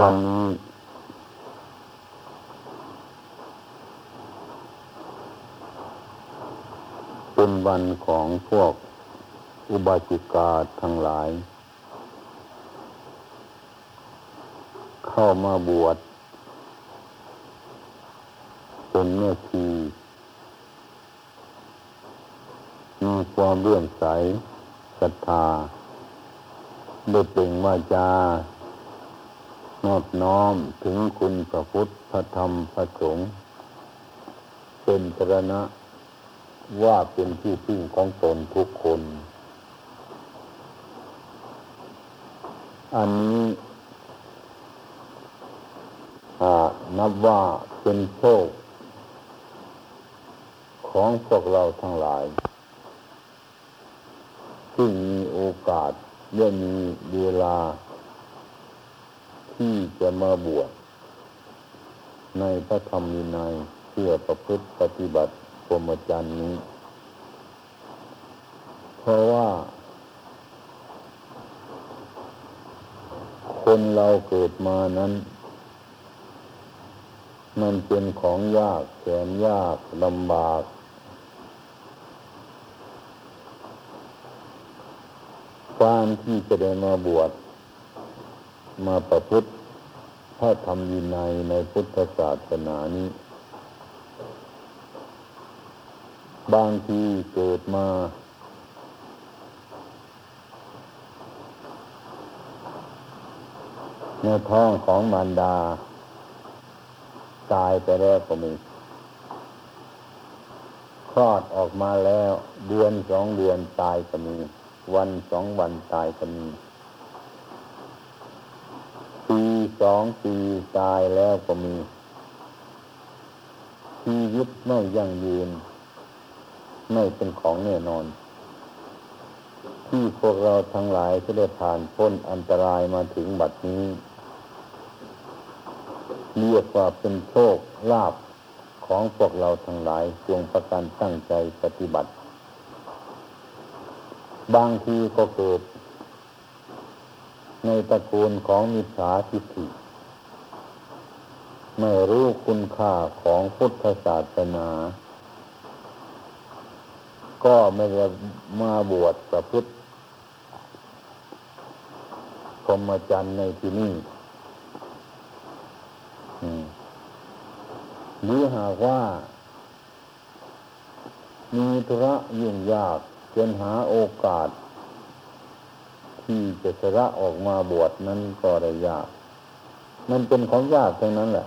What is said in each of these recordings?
วันนี้เป็นวันของพวกอุบาสิกาทั้งหลาย เข้ามาบวชเป็นเมื่อทีมีความเลื่อมใสศรัทธาได้เปล่งว่าจา นอบน้อมถึงคุณพระพุทธพระธรรมพระสงฆ์เป็นตรณะว่าเป็นที่พึ่งของตนทุกคน อันนี้นับว่าเป็นโชค ของพวกเราทั้งหลาย ที่มีโอกาสและมีเวลา ที่จะมาบวชในพระธรรมวินัยเพื่อประพฤติปฏิบัติพรหมจรรย์นี้ เพราะว่า คนเราเกิดมานั้น มันเป็นของยากแสนยากลำบากการที่จะได้มาบวช มาประพฤติพระธรรมวินัยในพุทธศาสนานี้ บางทีเกิดมา ในท้องของมารดา ตายไปแล้วก็มีคลอดออกมาแล้ว เดือนสองเดือนตายก็มี วันสองวันตายก็มีปี สองปีตายแล้วก็มี ชีวิตไม่ยั่งยืน ไม่เป็นของแน่นอน ที่พวกเราทั้งหลายที่ได้ผ่านพ้นอันตรายมาถึงบัดนี้ เรียกว่าเป็นโชคลาภของพวกเราทั้งหลายจงประการตั้งใจปฏิบัติ บางทีก็เกิด ในตระกูลของมิจฉาทิฏฐิไม่รู้คุณค่าของพุทธศาสนา ก็ไม่ได้มาบวชประพฤติพรหมจรรย์ในที่นี้หรือหากว่า มีธุระยุ่งยากจนหาโอกาส ที่จะสระออกมาบวชนั้นก็ได้ยาก มันเป็นของยากทั้งนั้นแหละ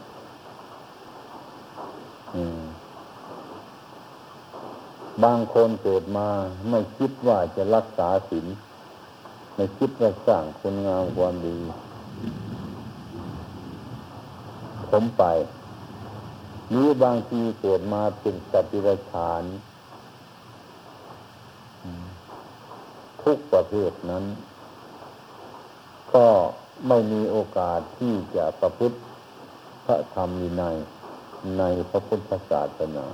บางคนเกิดมาไม่คิดว่าจะรักษาศีลไม่คิดว่าสร้างคุณงามความดี ผมไปหรือบางทีเกิดมาเป็นสัตว์ดิบฉานทุกประเภทนั้น ก็ไม่มีโอกาสที่จะประพฤติพระธรรมวินัยในพระพุทธศาสนา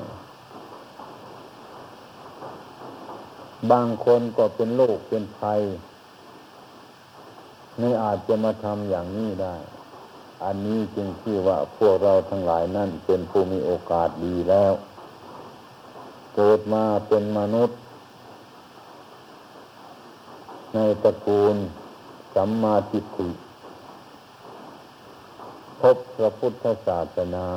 บางคนก็เป็นโรคเป็นภัยไม่อาจจะมาทำอย่างนี้ได้ อันนี้จึงชื่อว่าพวกเราทั้งหลายนั่นเป็นผู้มีโอกาสดีแล้ว เกิดมาเป็นมนุษย์ ในตระกูล สัมมาทิฏฐิพบพระพุทธศาสนา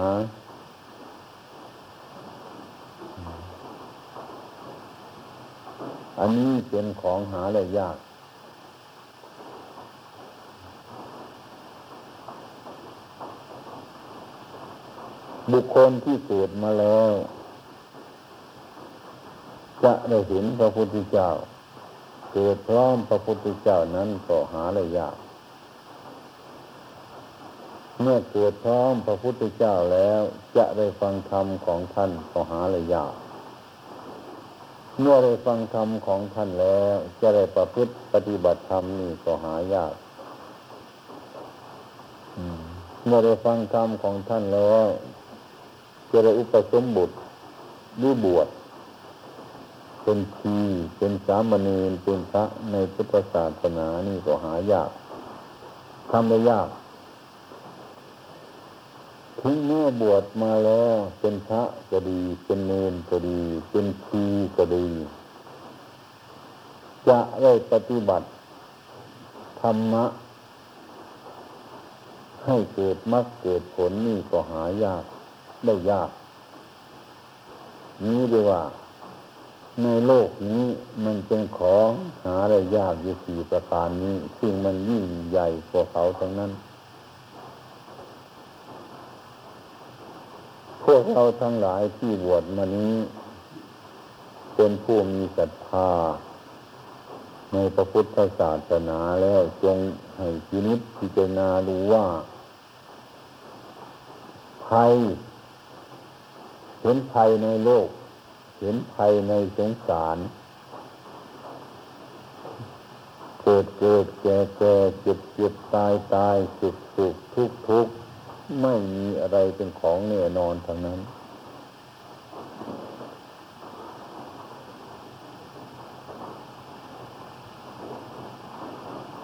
อันนี้เป็นของหาได้ยาก บุคคลที่เกิดมาแล้ว จะได้เห็นพระพุทธเจ้า เกิดพร้อมพระพุทธเจ้านั้นก็หาเลยยาก เมื่อเกิดพร้อมพระพุทธเจ้าแล้วจะได้ฟังธรรมของท่านก็หาเลยยาก เมื่อได้ฟังธรรมของท่านแล้วจะได้ประพฤติปฏิบัติธรรมนี่ก็หายากเมื่อได้ฟังธรรมของท่านแล้วจะได้อุปสมบทหรือบวช เป็นทีเป็นสามเณรเป็นพระในพุทธศาสนานี่ก็หายากทำได้ยากถึงเมื่อบวชมาแล้วเป็นพระก็ดี เป็นเนรก็ดี เป็นชีก็ดี จะได้ปฏิบัติธรรมะ ให้เกิดมรรคเกิดผลนี่ก็หายากได้ยาก นี้เรียกว่า ในโลกนี้มันเป็นของหาได้ยากอยู่สี่ประการนี้ ซึ่งมันยิ่งใหญ่กว่าเขาทั้งนั้น พวกเราทั้งหลายที่บวชมานี้เป็นผู้มีศรัทธา ในพระพุทธศาสนาแล้วจงให้พินิจพิจารณาดูว่าภัยเห็นภัยในโลก ห็นภัยในสงสาร เกิดเกิดแก่แก่เจ็บเจ็บตายตายสุขสุขทุกทุกไม่มีอะไรเป็นของแน่นอนทั้งนั้น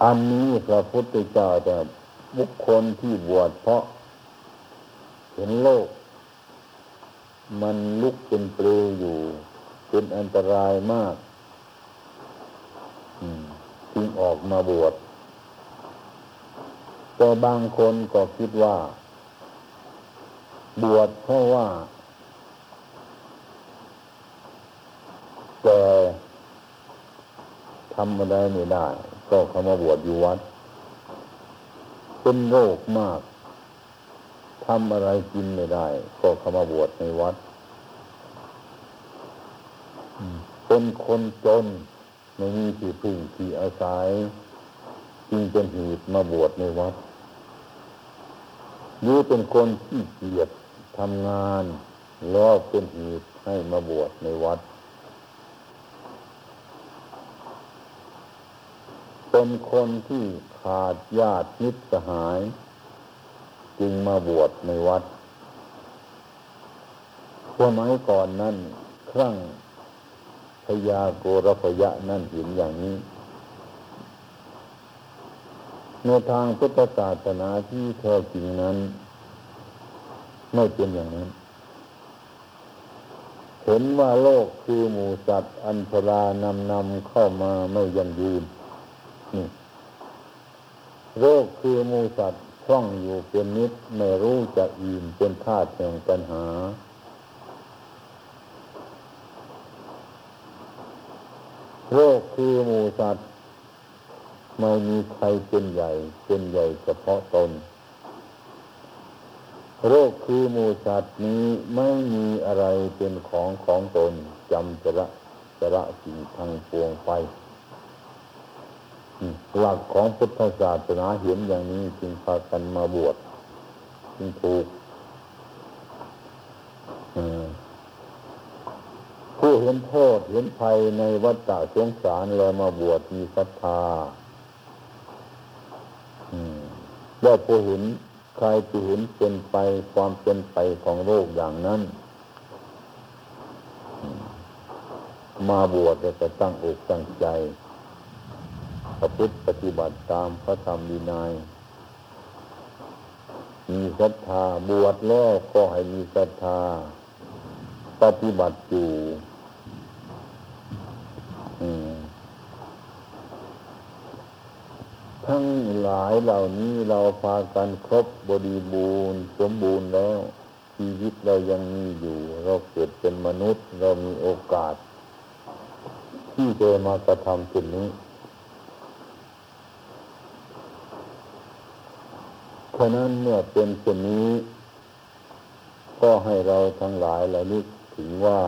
อันนี้พระพุทธเจ้าจะบุคคลที่บวชเพราะ เห็นโลก มันลุกเป็นเปลวอยู่ เป็นอันตรายมากจึงออกมาบวชแต่บางคนก็คิดว่า บวชเพราะว่า แต่ทำอะไรไม่ได้ ก็เข้ามาบวชอยู่วัด เป็นโรคมากำอะไรกินไม่ได้ ก็เข้ามาบวชในวัด เป็นคนจนไม่มีที่พึ่งที่อาศัยจึงเป็นเหตุมาบวชในวัดหรือเป็นคนที่เกียจทำงานแล้วเป็นเหตุให้มาบวชในวัดเป็นคนที่ขาดญาติมิตรสหาย จึงมาบวชในวัดสมัยก่อนนั้นครั้งพยาโกรพยะนั่นเห็นอย่างนี้ ในทางพุทธศาสนาที่แท้จริงนั้น ไม่เป็นอย่างนั้น เห็นว่าโลกคือหมูสัตว์ อันตรานำนำเข้ามาไม่ยั่งยืนนี่โรคคือหมูสัตว์ ช่องอยู่เป็นนิดไม่รู้จะอิ่มเป็นธาตุแห่งปัญหา โรคคือหมูสัตว์ไม่มีใครเป็นใหญ่ เป็นใหญ่เฉพาะตน โรคคือหมูสัตว์นี้ไม่มีอะไรเป็นของของตนจำจะละจะละสิ่งทางปวงไป หลักของพุทธศาสนาเห็นอย่างนี้จึงพากันมาบวชจึงถูกผู้เห็นโทษเห็นภัยในวัฏฏะสงสารแล้วมาบวชมีศรัทธาว่าผู้เห็นใครที่เห็นเป็นไปความเป็นไปของโลกอย่างนั้นมาบวชจะตั้งอกตั้งใจ ประพฤติปฏิบัติตามพระธรรมวินัยมีศรัทธาบวชแล้วก็ให้มีศรัทธา ปฏิบัติอยู่ทั้งหลายเหล่านี้เราพากันครบบริบูรณ์ สมบูรณ์แล้ว ชีวิตเรายังมีอยู่ เราเกิดเป็นมนุษย์ เรามีโอกาส ที่จะมากระทำสิ่งนี้ะนั้นเมื่อเป็นเช่นนี้ ก็ให้เราทั้งหลายระลึกถึงว่า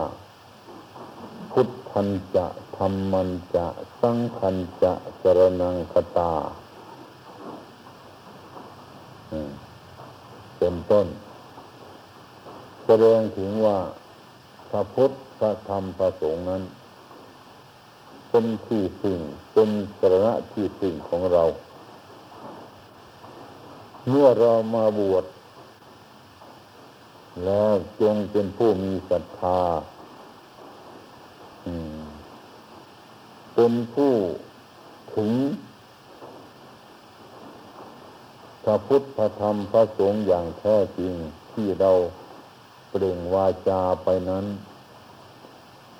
พุทธันจะธรรมันจะสังขันจะจรนังคตาเป็นต้นแสดงถึงว่าพระพุทธพระธรรมพระสงฆ์นั้น เป็นที่สิ่งเป็นสาระที่สิ่งของเรา เมื่อเรามาบวชแล้วจงเป็นผู้มีศรัทธาเป็นผู้ถึงพระพุทธพระธรรมพระสงฆ์อย่างแท้จริงที่เราเปล่งวาจาไปนั้น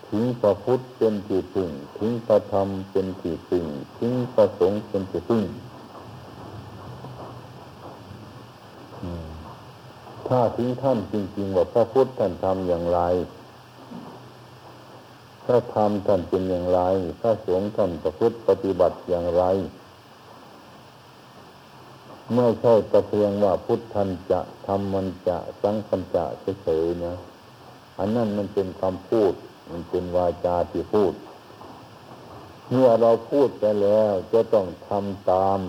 ถึงพระพุทธเป็นที่พึ่งถึงพระธรรมเป็นที่พึ่งถึงพระสงฆ์เป็นที่พึ่ง ถ้าถึงท่านจริง ๆ ว่าพระพุทธท่านทำอย่างไร พระธรรมท่านเป็นอย่างไร พระสงฆ์ท่านประพฤติปฏิบัติอย่างไร ไม่ใช่ต่เพียงว่าพุทธันจะทำมันจะสังคันจะเฉยๆนะ อันนั้นมันเป็นคำพูด มันเป็นวาจาที่พูด เมื่อเราพูดไปแล้วจะต้องทำตาม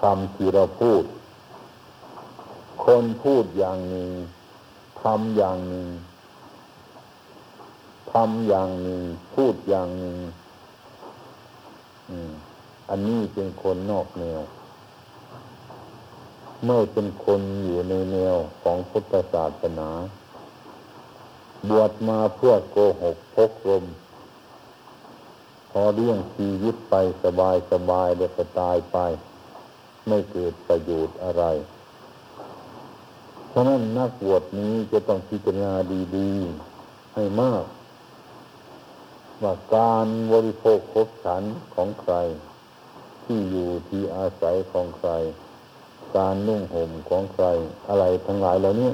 คำที่เราพูด คนพูดอย่างหนึ่งทำอย่างหนึ่งทำอย่างหนึ่งพูดอย่างหนึ่งอันนี้เป็นคนนอกแนว เมื่อเป็นคนอยู่ในแนวของพุทธศาสนา บวชมาเพื่อโกหกพกลมพอเลี้ยงชีวิตไปสบายสบายเดี๋ยวก็ตายไป ไม่เกิดประโยชน์อะไร เพราะนั้นนักบวชนี้จะต้องพิจารณาดีๆ ให้มาก ว่าการบริโภคคบฉันของใคร ที่อยู่ที่อาศัยของใคร การนุ่งห่มของใคร อะไรทั้งหลายเหล่านี้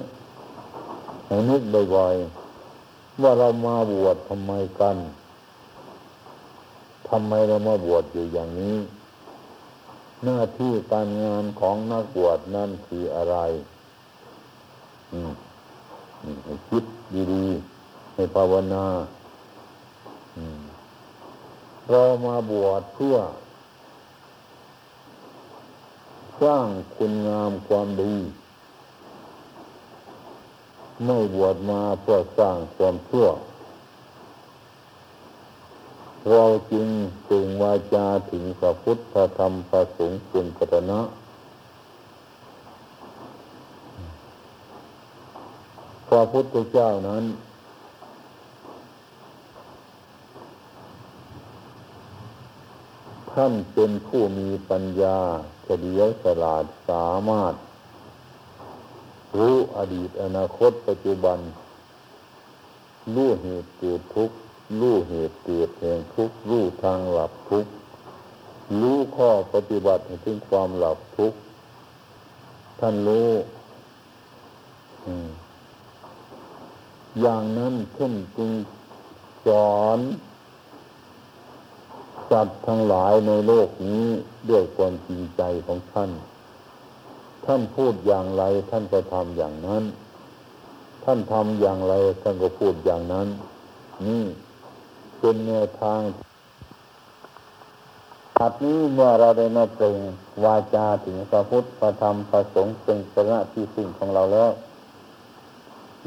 ให้นึกบ่อยๆว่าเรามาบวชทำไมกันทำไมเรามาบวชอยู่อย่างนี้ หน้าที่การงานของนักบวชนั่นคืออะไร ให้คิดดีๆให้ภาวนาเรามาบวชเพื่อ สร้างคุณงามความดีไม่บวชมาเพื่อสร้างความชั่ว เราจึงสึงวาจาถึงพระพุทธธรรมพระสงฆ์เป็นกรณะ ระพุทธเจ้านั้น ท่านเป็นผู้มีปัญญาเฉลียวฉลาดสามารถ รู้อดีตอนาคตปัจจุบัน รู้เหตุเกิดทุกข์รู้เหตุเกิดแห่งทุกข์รู้ทางหลับทุกข์รู้ข้อปฏิบัติถึงความหลับทุกข์ท่านรู้ อ อย่างนั้นขึ้นจึงสอนสัตว์ทั้งหลายในโลกนี้ด้วยความจริงใจของท่าน ท่านพูดอย่างไรท่านก็ทำอย่างนั้น ท่านทำอย่างไรท่านก็พูดอย่างนั้น นี่เป็นแนวทางถัดนี้เมื่อเราได้มาเปล่งวาจาถึงพระพุทธพระธรรมพระสงฆ์เป็นสระที่สิ่งของเราแล้ว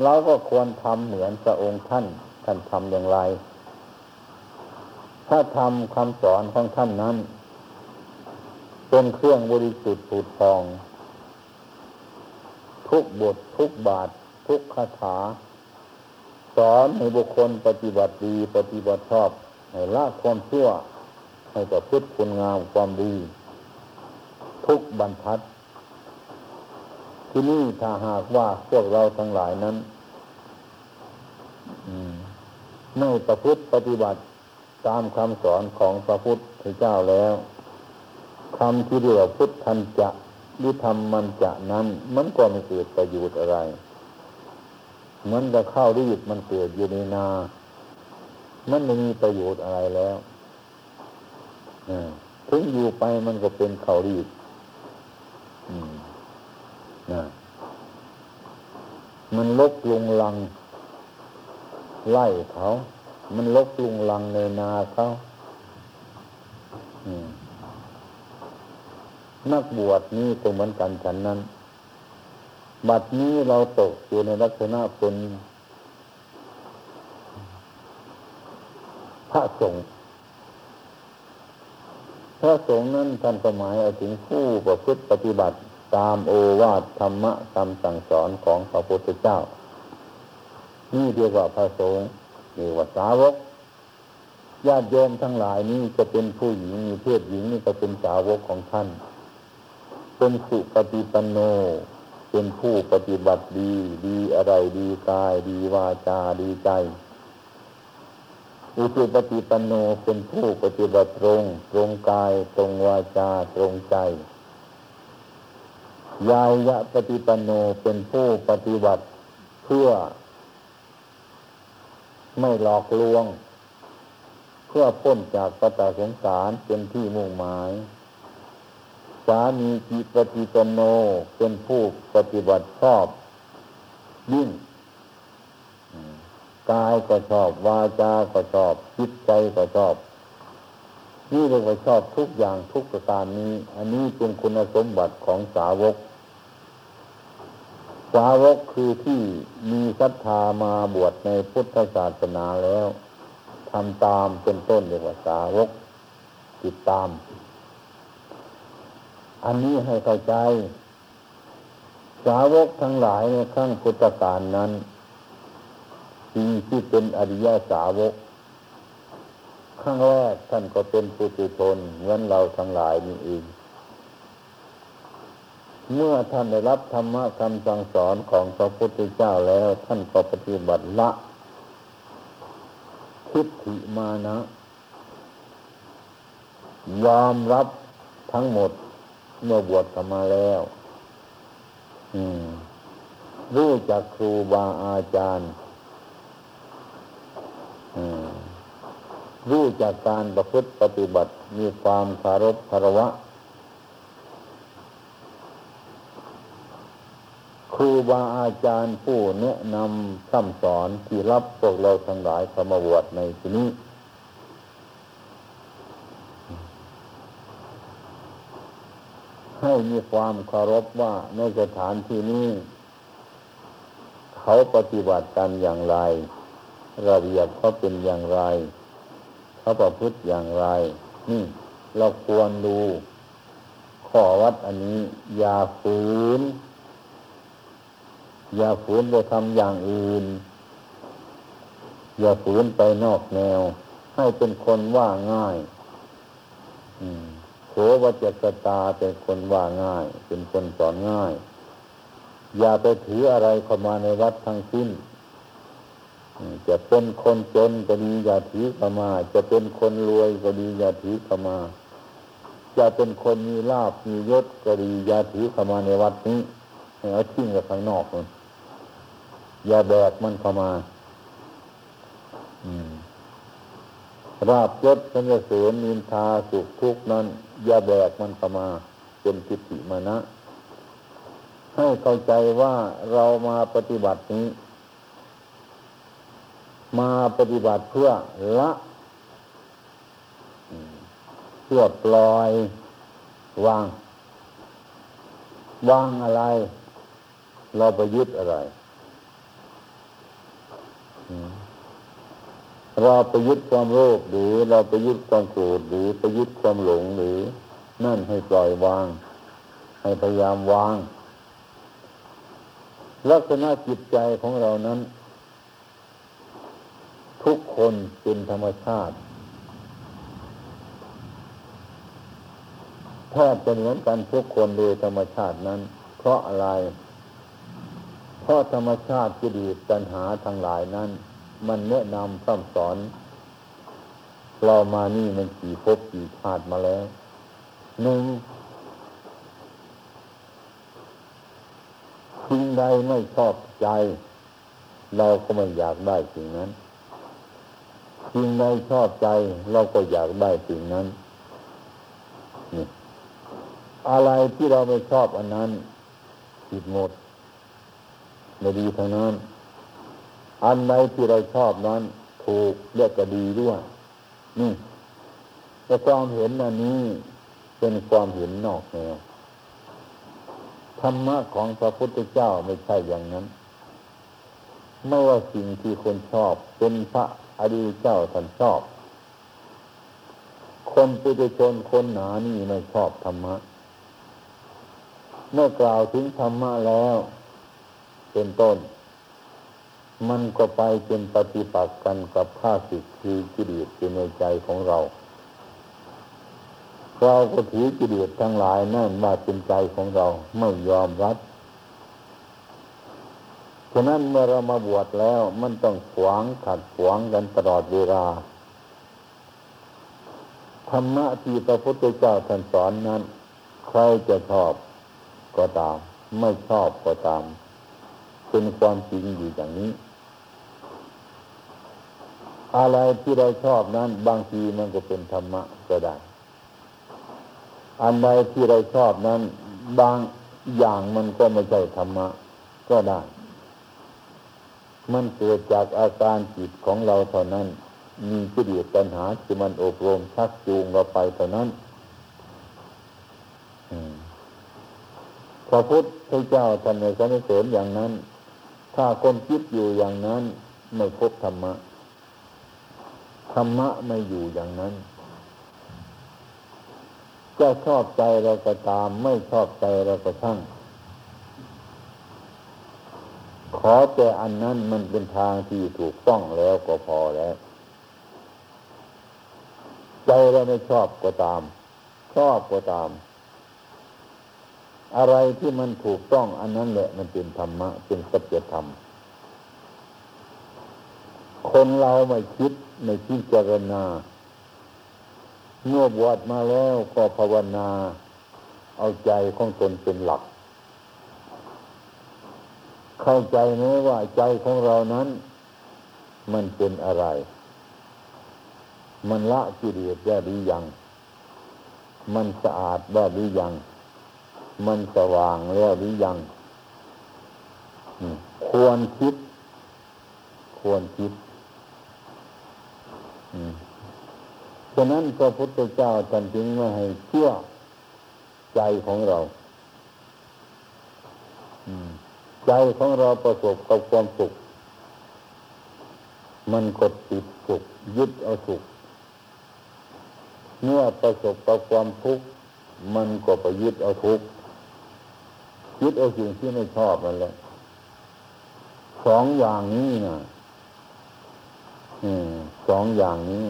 เราก็ควรทำเหมือนพระองค์ท่าน ท่านทำอย่างไร ถ้าทำคำสอนของท่านนั้น เป็นเครื่องบริสุทธิ์ผุดทอง ทุกบททุกบาท ทุกคาถา สอนให้บุคคลปฏิบัติดีปฏิบัติชอบให้ละความชั่วให้กับพุทธคุณงามความดี ทุกบรรทัด ที่นี่ถ้าหากว่าพวกเราทั้งหลายนั้นไม่ประพฤติปฏิบัติตามคำสอนของพระพุทธเจ้าแล้วคำที่เรียกว่าพุทธันจะหรือธรรมมันจะนั้น มันก็ไม่เกิดประโยชน์อะไรมันจะเข้ารีบมันเกิดอยู่ในนา มันไม่มีประโยชน์อะไรแล้วถึงอยู่ไปมันก็เป็นเขารีบ นะมันลบลุงลัง ไล่เขา มันลกลุงลังในนาเขานักบวชนี่ก็เหมือนกันฉันนั้น บัดนี้เราตกอยู่ในลักษณะเป็นพระสงฆ์พระสงฆ์นั้นท่านสมัยเอาถึงผู้ประพฤติปฏิบัติ ตามโอวาทธรรมะคำสั่งสอนของพระพุทธเจ้า นี่เรียกว่าพระสงฆ์นี่ว่าสาวกญาติโยมทั้งหลายนี้จะเป็นผู้หญิงมีเพศหญิงนี่ก็เป็นสาวกของท่าน เป็นสุปฏิปันโน เป็นผู้ปฏิบัติดี ดีอะไรดีกาย ดีวาจาดีใจอุสุปฏิปันโนเป็นผู้ปฏิบัติตรง ตรงกาย ตรงวาจา ตรงใจ ยายะปฏิปโนเป็นผู้ปฏิบัติเพื่อ ไม่หลอกลวง เพื่อพ้นจากปตาสงสารเป็นที่มุ่งหมาย สามีจิปฏิปโนเป็นผู้ปฏิบัติชอบยิ่งกายก็ชอบ วาจาก็ชอบจิตใจก็ชอบ นี่เรียกว่าชอบทุกอย่างทุกประการนี้ อันนี้เป็นคุณสมบัติของสาวก สาวกคือที่มีศรัทธามาบวชในพุทธศาสนาแล้วทำตามเป็นต้นเรียกว่าสาวกติดตาม อันนี้ให้เข้าใจ สาวกทั้งหลายในขั้งพุทธกาลนั้นสิ่งที่เป็นอริยสาวกขั้งแรกท่านก็เป็นปุถุชนเหมือนเราทั้งหลายนี่เอง เมื่อท่านได้รับธรรมะคำสั่งสอนของพระพุทธเจ้าแล้ว ท่านก็ปฏิบัติละทิฏฐิมานะ ยอมรับทั้งหมดเมื่อบวชกันมาแล้ว อืม รู้จักครูบาอาจารย์รู้จากการประพฤติปฏิบัติมีความคารพคารวะ ครูบาอาจารย์ผู้แนะนำคำสอนที่รับพวกเราทั้งหลายสมบวชในที่นี้ ให้มีความเคารพว่าในสถานที่นี้เขาปฏิบัติกันอย่างไร ระเบียบเขาเป็นอย่างไร เขาประพฤติอย่างไร นี่เราควรดูข้อวัดอันนี้อย่าฝืน อย่าฝืนไปทำอย่างอื่น อย่าฝืนไปนอกแนว ให้เป็นคนว่าง่ายโขวัจกตาเป็นคนว่าง่าย เป็นคนสอนง่าย อย่าไปถืออะไรเข้ามาในวัดทั้งสิ้นจะเป็นคนจนก็ดีอย่าถือเข้ามา จะเป็นคนรวยก็ดีอย่าถือเข้ามาจะเป็นคนมีลาบมียศก็ดีอย่าถือเข้ามาในวัดนี้ให้เอาทิ้งกับข้างนอกมัน อย่าแบกมันเข้ามาอราบยศสัญญเสริญนินทาสุขทุกนั้น อย่าแบกมันเข้ามา เป็นกิติมานะ ให้เข้าใจว่าเรามาปฏิบัตินี้ มาปฏิบัติเพื่อละเพื่อปล่อยวาง วางอะไร เราไปยึดอะไร เราไปยึดความโลภหรือเราไปยึดความโกรธหรือไปยึดความหลงหรือนั่นให้ปล่อยวาง ให้พยายามวาง ลักษณะจิตใจของเรานั้น ทุกคนเป็นธรรมชาติแทบจะเหมือนกันทุกคนโดยธรรมชาตินั้น เพราะอะไร เพราะธรรมชาติกิเลสปัญหาทั้งหลายนั้น มันแนะนำคำสอนเรามานี่มันกี่ภพกี่ชาติมาแล้วหนึ่งสิ่งใดไม่ชอบใจ เราก็ไม่อยากได้สิ่งนั้นสิ่งใดชอบใจ เราก็อยากได้สิ่งนั้นนี่อะไรที่เราไม่ชอบอันนั้นผิดหมด ไม่ดีทางนั้น อันใดที่เราชอบนั้น ถูกเรียกก็ดีด้วย นี่แต่ความเห็นอันนี้เป็นความเห็นนอกแนวธรรมะของพระพุทธเจ้าไม่ใช่อย่างนั้น ไม่ว่าสิ่งที่คนชอบ เป็นพระอดีตเจ้าท่านชอบ คนปุถุชนคนหนานี่ไม่ชอบธรรมะ เมื่อกล่าวถึงธรรมะแล้ว เป็นต้น มันก็ไปเป็นปฏิปักษ์กันกับข้าศึกคือกิเลสอยู่ในใจของเรา เราก็ถือกิเลสทั้งหลายนั่นว่าเป็นใจของเราไม่ยอมรับฉะนั้นเมื่อเรามาบวชแล้วมันต้องขวางขัดขวางกันตลอดเวลาธรรมะที่พระพุทธเจ้าท่านสอนนั้น ใครจะชอบก็ตาม ไม่ชอบก็ตาม เป็นความจริงอยู่อย่างนี้ อะไรที่เราชอบนั้น บางทีมันก็เป็นธรรมะก็ได้อันใดที่เราชอบนั้น บางอย่างมันก็ไม่ใช่ธรรมะก็ได้ มันเกิดจากอาการจิตของเราเท่านั้น มีกิเลสปัญหาที่มันอบรมชักจูงเราไปเท่านั้นพระพุทธเจ้าท่านในสรรเสริญอย่างนั้น ถ้าคนคิดอยู่อย่างนั้น ไม่พบธรรมะ ธรรมะไม่อยู่อย่างนั้น จะชอบใจเราก็ตาม ไม่ชอบใจเราก็ช่างขอแต่อันนั้นมันเป็นทางที่ถูกต้องแล้วก็พอแล้ว ใจเราไม่ชอบก็ตาม ชอบก็ตาม อะไรที่มันถูกต้องอันนั้นแหละมันเป็นธรรมะเป็นสัจธรรม คนเราไม่คิดไม่พิจารณาเมื่อบวชมาแล้วก็ภาวนา เอาใจของตนเป็นหลัก เข้าใจไหมว่าใจของเรานั้น มันเป็นอะไร มันละกิเลสได้หรือยัง มันสะอาดได้หรือยัง มันสว่างแล้วหรือยังควรคิด ควรคิดฉะนั้นพระพุทธเจ้าท่านจึงไม่ให้เชื่อใจของเราใจของเราประสบกับความสุข มันกดติดสุข ยึดเอาสุข เมื่อประสบกับความทุกข์มันก็ไปยึดเอาทุกข์ ยึดเอาสิ่งที่ไม่ชอบมันแหละสองอย่างนี้นะสองอย่างนี้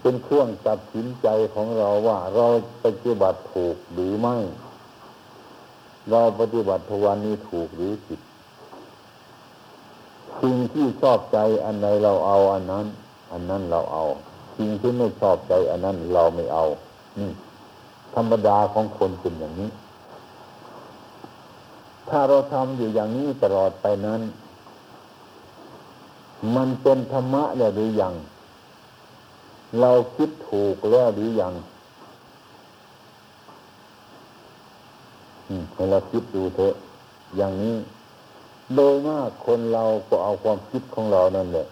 เป็นเครื่องตัดสินใจของเราว่าเราปฏิบัติถูกหรือไม่ เราปฏิบัติทวันนี้ถูกหรือผิดสิ่งที่ชอบใจอันใดเราเอาอันนั้น อันนั้นเราเอาสิ่งที่ไม่ชอบใจอันนั้นเราไม่เอา นี่ ธรรมดาของคนเป็นอย่างนี้ ถ้าเราทำอยู่อย่างนี้ตลอดไปนั้น มันเป็นธรรมะหรือยัง เราคิดถูกแล้วหรือยังให้เราคิดดูเถอะ อย่างนี้ โดยมากคนเราก็เอาความคิดของเรานั่นแหละ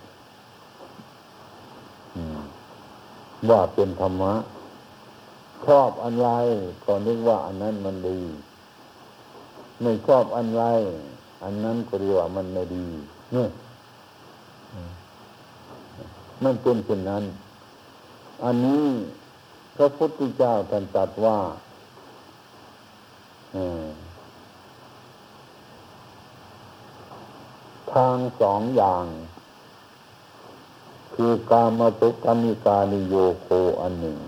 ว่าเป็นธรรมะ ชอบอันไรก็นึกว่าอันนั้นมันดี ไม่ชอบอันไร อันนั้นก็เรียกว่ามันไม่ดี เนี่ยมันเป็นเช่นนั้น อันนี้พระพุทธเจ้าท่านตรัสว่าทางสองอย่าง คือการมาตุกามิกานิโยโคอันหนึ่ง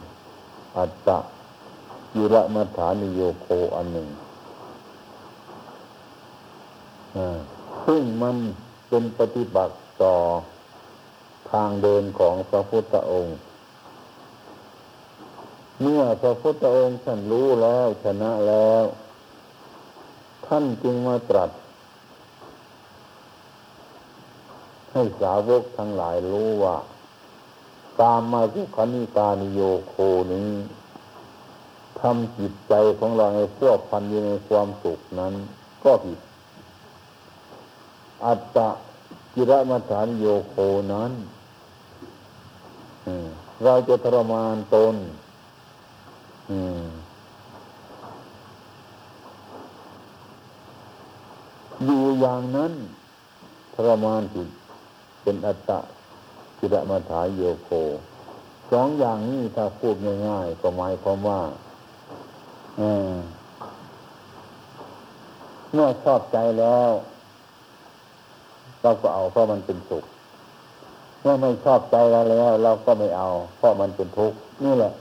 อัตตะยุระมัฐานิโยโคอันหนึ่ง ซึ่งมันเป็นปฏิบัติต่อทางเดินของพระพุทธองค์ เมื่อพระพุทธองค์ท่านรู้แล้วชนะแล้ว ท่านจึงมาตรัส ให้สาวกทั้งหลายรู้ว่าตามมาสุขนิกานิโยโคนี้ทำจิตใจของเราให้พวกพันอยู่ในความสุขนั้น ก็ผิด อัตตะกิรมัฐานโยโคนั้นเราจะทรมานตนอยู่อย่างนั้นทรมานจิตเป็นอัตตะจิระมาถายโยโคสองอย่างนี้ถ้าพูดง่ายๆก็หมายความว่าเมื่อชอบใจแล้ว เราก็เอาเพราะมันเป็นสุขเมื่อไม่ชอบใจเราแล้ว เราก็ไม่เอา เพราะมันเป็นทุกข์นี่แหละ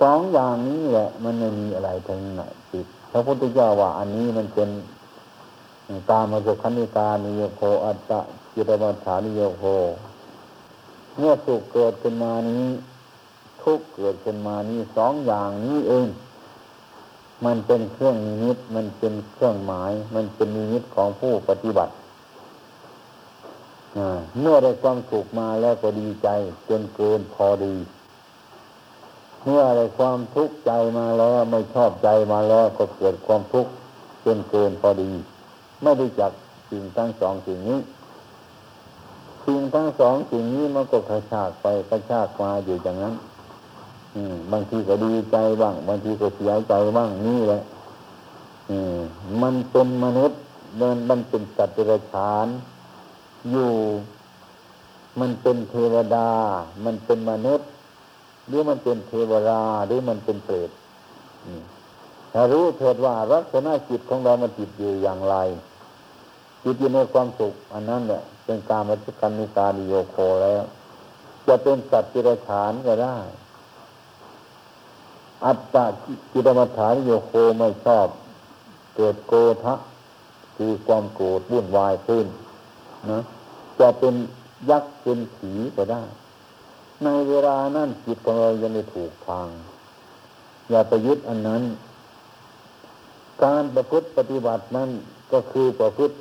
สองอย่างนี้แหละ มันไม่มีอะไรทั้งนั้นติดพระพุทธเจ้าว่า อันนี้มันเป็นตามมาสุขันิกานิโยโคอัตตะจิตมัฏฐานิโยโคเมื่อสุขเกิดขึ้นมานี้ ทุกเกิดขึ้นมานี้สองอย่างนี้เอง มันเป็นเครื่องนิมิตมันเป็นเครื่องหมาย มันเป็นนิมิตของผู้ปฏิบัติ เมื่อได้ความสุขมาแล้วก็ดีใจจนเกินพอดี เมื่อได้ความทุกข์ใจมาแล้วไม่ชอบใจมาแล้วก็เกิดความทุกข์จนเกินพอดี ไม่ได้จักสิ่งทั้งสองสิ่งนี้สิ่งทั้งสองสิ่งนี้มันก็กระชากไปกระชากมาอยู่อย่างนั้น อืบางทีก็ดีใจบ้าง บางทีก็เสียใจบ้างนี่แหละอืมันเป็นมนุษย์มันมันเป็นสัตว์เดรัจฉาน อยู่ มันเป็นเทวดา มันเป็นมนุษย์ หรือมันเป็นเทวราหรือมันเป็นเปรตถ้ารู้เถิดว่าลักษณะจิตของเรามันจิตอยู่อย่างไร จิตอยู่ในความสุข อันนั้นเนี่ยเป็นการมัจจุกันนิการิโยโคแล้ว จะเป็นสัตว์จิรฉานก็ได้ อัตตาจิตมัฐานโยโคไม่ชอบ เกิดโกทะคือความโกรธวุ่นวายขึ้น นะจะเป็นยักษ์เป็นผีก็ได้ ในเวลานั้นจิตของเรายังไม่ถูกทาง อย่าไปยึดอันนั้น การประพฤติปฏิบัตินั้นก็คือประพฤติ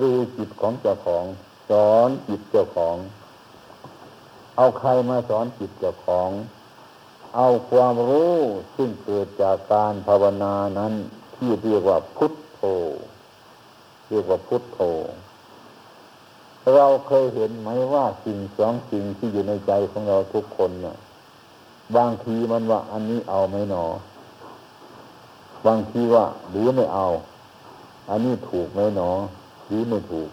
ดูจิตของเจ้าของ สอนจิตเจ้าของ เอาใครมาสอนจิตเจ้าของ เอาความรู้ซึ่งเกิดจากการภาวนานั้นที่เรียกว่าพุทโธเรียกว่าพุทโธ เราเคยเห็นไหมว่าสิ่งสองสิ่งที่อยู่ในใจของเราทุกคนเนี่ยบางทีมันว่าอันนี้เอาไม่หนอ บางทีว่าหรือไม่เอา อันนี้ถูกไหมหนอหรือไม่ถูก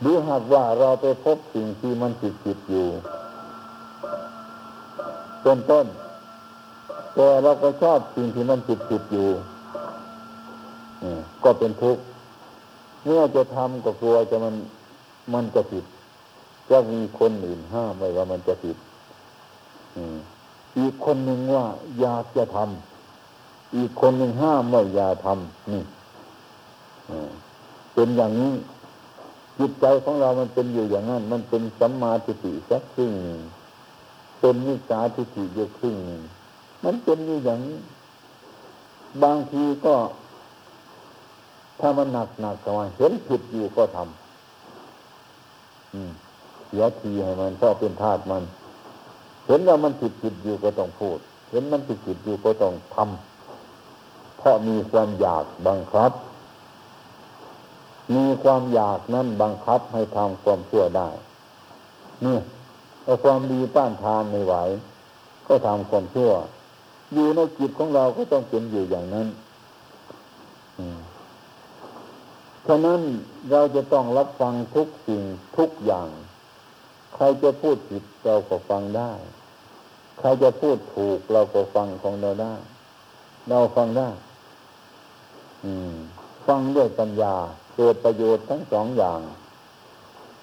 หรือหากว่าเราไปพบสิ่งที่มันผิดผิดอยู่ต้นต้นแต่เราก็ชอบสิ่งที่มันผิดผิดอยู่ก็เป็นทุกข์เมื่อจะทำก็กลัวจะมัน มันจะผิดจะมีคนอื่นห้ามไว้ว่ามันจะผิดอีกคนหนึ่งว่าอยากจะทำอีกคนหนึ่งห้ามว่าอย่าทำนี่เป็นอย่างนี้จิตใจของเรามันเป็นอยู่อย่างนั้น มันเป็นสัมมาทิฏฐิสักครึ่งเป็นมิจาทิฏฐิอยู่ครึ่งมันเป็นอยู่อย่างนี้ บางทีก็ ถ้ามันหนักหนักก็มาเห็นผิดอยู่ก็ทำ เสียทีให้มันเพราะเป็นธาตุมัน เห็นว่ามันผิดผิดอยู่ก็ต้องพูด เห็นมันผิดผิดอยู่ก็ต้องทำเพราะมีความอยากบังคับ มีความอยากนั้นบังคับให้ทำความชั่วได้นี่เอาความดีต้านทานไม่ไหว ก็ทำความชั่ว อยู่ในจิตของเราก็ต้องเป็นอยู่อย่างนั้น อืม ฉะนั้นเราจะต้องรับฟังทุกสิ่งทุกอย่าง ใครจะพูดผิดเราก็ฟังได้ ใครจะพูดถูกเราก็ฟังของเราได้ เราฟังได้ อืม ฟังด้วยปัญญาเกิดประโยชน์ทั้งสองอย่าง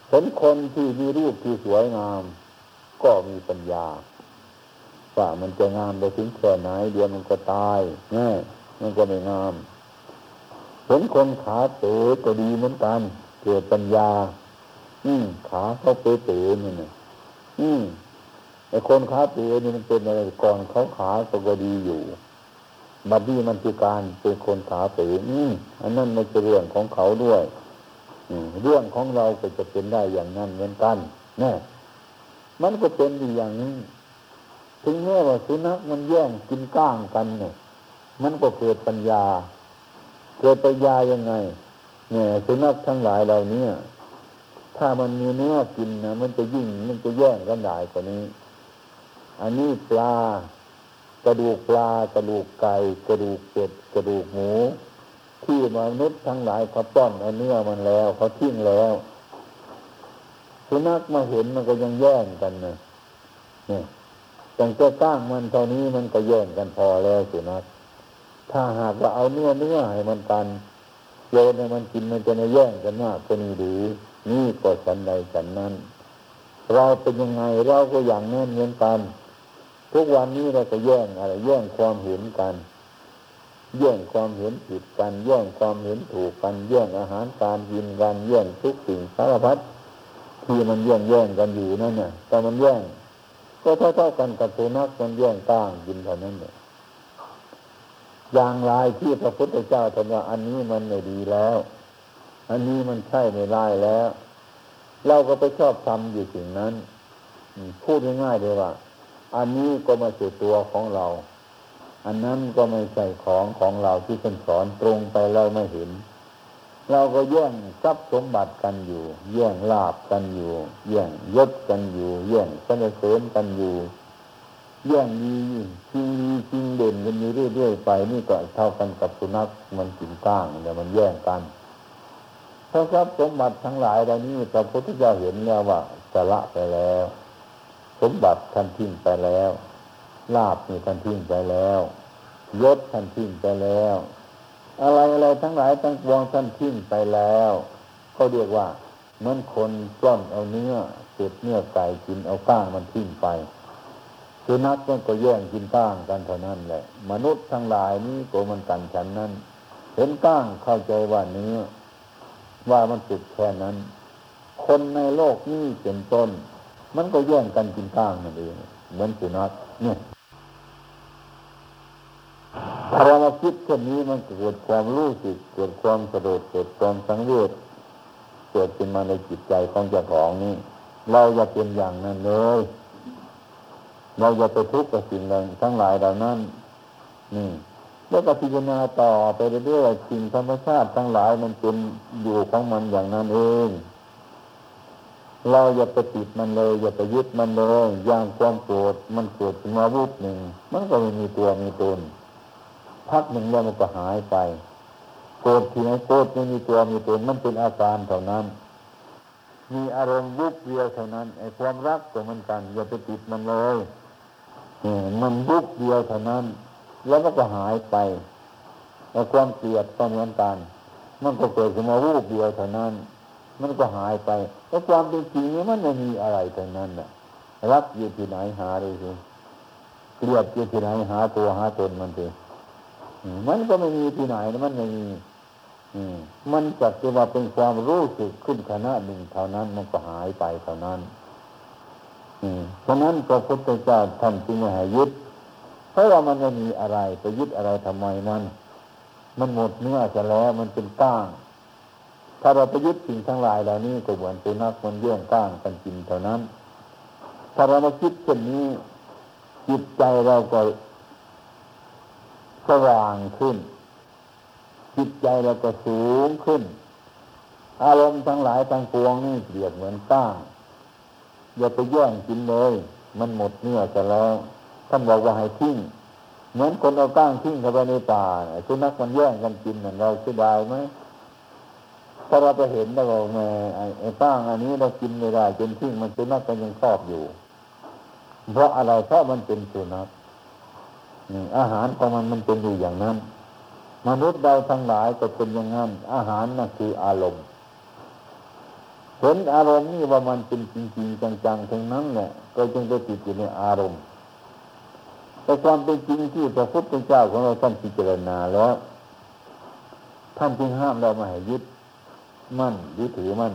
เห็นคนที่มีรูปที่สวยงาม ก็มีปัญญาว่ามันจะงามไปถึงแค่ไหนเดียวมันก็ตายแน่มันก็ไม่งาม เห็นคนขาเต๋ก็ดีเหมือนกันเกิดปัญญา อืมขาเขาเป๋เต๋นี่นะอืมไอ้คนขาเต๋นี่มันเป็นอะไรก่อนเขาขาก็ดีอยู่บัดนี้มันคือการเป็นคนขาเต๋อืมอันนั้นไม่ใช่เรื่องของเขาด้วย อืมเรื่องของเราก็จะเป็นได้อย่างนั้นเหมือนกันแน่มันก็เป็นอย่างนี้ถึงแม้ว่าสุนัขมันแย่งกินก้างกันเนี่ย มันก็เกิดปัญญา เกิดปัญญายังไง เนี่ยสุนัขทั้งหลายเหล่านี้ถ้ามันมีเนื้อกินนะมันจะยิ่งมันจะแย่งกันได้กว่านี้ อันนี้ปลากระดูกปลากระดูกไก่กระดูกเป็ดกระดูกหมู ที่มนุษย์ทั้งหลายเขาป้อนเอาเนื้อมันแล้วเขาทิ้งแล้ว สุนัขมาเห็นมันก็ยังแย่งกันนะเนี่ยแต่เจ้าก้างมันเท่านี้มันก็แย่งกันพอแล้วสุนัข ถ้าหากว่าเอาเนื้อเนื้อให้มันกันโยนให้มันกินมันจะไม่แย่งกันมากก็นี่หรือนี่ก็ฉันใดฉันนั้น เราเป็นยังไงเราก็อย่างนั้นเหมือนกัน ทุกวันนี้เราก็แย่งอะไรแย่งความเห็นกัน แย่งความเห็นผิดกัน แย่งความเห็นถูกกัน แย่งอาหารการกินกันแย่งทุกสิ่งสารพัดที่มันแย่งแย่งกันอยู่นั่นเนี่ยแต่มันแย่งก็เท่าเท่ากันกับสุนัขมันแย่งก้างกินเท่านั้นเนี่ย อย่างไรที่พระพุทธเจ้าท่านว่าอันนี้มันไม่ดีแล้ว อันนี้มันใช่ไม่ได้แล้ว เราก็ไปชอบทำอยู่สิ่งนั้นพูดง่ายๆเลยว่า อันนี้ก็มาสู่ตัวของเรา อันนั้นก็ไม่ใช่ของของเราที่เป็นสอนตรงไปเราไม่เห็น เราก็แย่งทรัพย์สมบัติกันอยู่ แย่งลาบกันอยู่ แย่งยศกันอยู่ แย่งสนเสริญกันอยู่ ย่งมีจริงดีจริงเด่นกันอยู่เรื่อยๆไปนี่ก็เท่ากันกับสุนัขมันกินก้างเนี่ยมันแย่งกันเพราะทรัพย์สมบัติทั้งหลายเหล่านี้พระพุทธเจ้าเห็นแล้วว่าสละไปแล้ว สมบัติท่านทิ้งไปแล้วลาบนี่ท่านทิ้งไปแล้วยศท่านทิ้งไปแล้ว อะไรอะไรทั้งหลายทั้งปวงท่านทิ้งไปแล้วก็เรียกว่าเหมือนคนปล้อนเอาเนื้อเก็บเนื้อไก่กินเอาก้างมันทิ้งไป สุนัขมันก็แย่งกินก้างกันเท่านั้นแหละ มนุษย์ทั้งหลายนี้ก็มันกันฉันนั้น เห็นก้างเข้าใจว่าเนื้อว่ามันสุดแค่นั้น คนในโลกนี้เป็นต้น มันก็แย่งกันกินก้างนั่นเองเหมือนสุนัขเนี่ยถ้าเรามาคิดเช่นนี้มันเกิดความรู้สึกเกิดความสะดุดเกิดความสังเวชเกิดขึ้นมาในจิตใจของเจ้าของนี่เราอย่าเป็นอย่างนั้นเลย เราอย่าไปทุกข์กับสิ่งทั้งหลายเหล่านั้นนี่แล้วก็พิจารณาต่อไปเรื่อยๆสิ่งธรรมชาติทั้งหลายมันเป็นอยู่ของมันอย่างนั้นเอง เราอย่าไปติดมันเลย อย่าไปยึดมันเลยอย่างความโกรธมันเกิดขึ้นมาวุบหนึ่ง มันก็ไม่มีตัวมีตนพักหนึ่งแล้วมันก็หายไปโกรธทีไหนโกรธไม่มีตัวมีตนมันเป็นอาการเท่านั้น มีอารมณ์วุบเดียวเท่านั้นไอ้ความรักก็เหมือนกัน อย่าไปติดมันเลย มันยุบเดียวเท่านั้น แล้วมันก็หายไปแต่ความเกลียดก็เหมือนกัน มันก็เกิดขึ้นมาวูบเดียวเท่านั้น มันก็หายไปแล้วความเป็นจริงนี้มันไม่มีอะไรเท่านั้นน่ะรักอยู่ที่ไหนหาเลยสิเกลียดอยู่ที่ไหนหาตัวหาตนมันสิมันก็ไม่มีที่ไหนมันไม่มีมันจัดว่าเป็นความรู้สึกขึ้นขณะหนึ่งเท่านั้นมันก็หายไปเท่านั้น ฉะนั้นพระพุทธเจ้าท่านจึงไม่ให้ยึดเพราะว่ามันไม่มีอะไรไปยึดอะไรทำไมมัน มันหมดเนื้อจะแล้วมันเป็นก้าง ถ้าเราไปยึดสิ่งทั้งหลายเหล่านี้ก็เหมือนเป็นนักมันเยื่องก้างกันกินเท่านั้น ถ้าเรามาคิดเช่นนี้จิตใจเราก็สว่างขึ้น จิตใจเราก็สูงขึ้น อารมณ์ทั้งหลายทั้งปวงนี่เปรียบเหมือนก้าง อย่าไปแย่งกินเลย มันหมดเนื้อจะแล้วท่านบอกว่าให้ทิ้งเหมือนคนเอาก้างทิ้งเข้าไปในป่าสุนัขมันแย่งกันกินเราเสียดายไหมถ้าเราไปเห็นแล้วบอกแม่ไอ้ก้างอันนี้เรากินไม่ได้จนทิ้งมันสุนัขก็ยังชอบอยู่ เพราะอะไรเพราะมันเป็นสุนัขอาหารของมันมันเป็นอยู่อย่างนั้น มนุษย์เราทั้งหลายก็เป็นอย่างนั้น อาหารนั่นคืออารมณ์ เห็นอารมณ์นี่ว่ามันเป็นจริงๆจังๆทั้งนั้นแหละก็จึงไปติดอยู่ในอารมณ์ แต่ความเป็นจริงที่พระพุทธเจ้าของเราท่านพิจารณาแล้ว ท่านจึงห้ามเราไม่ให้ยึดมั่นยึดถือมั่น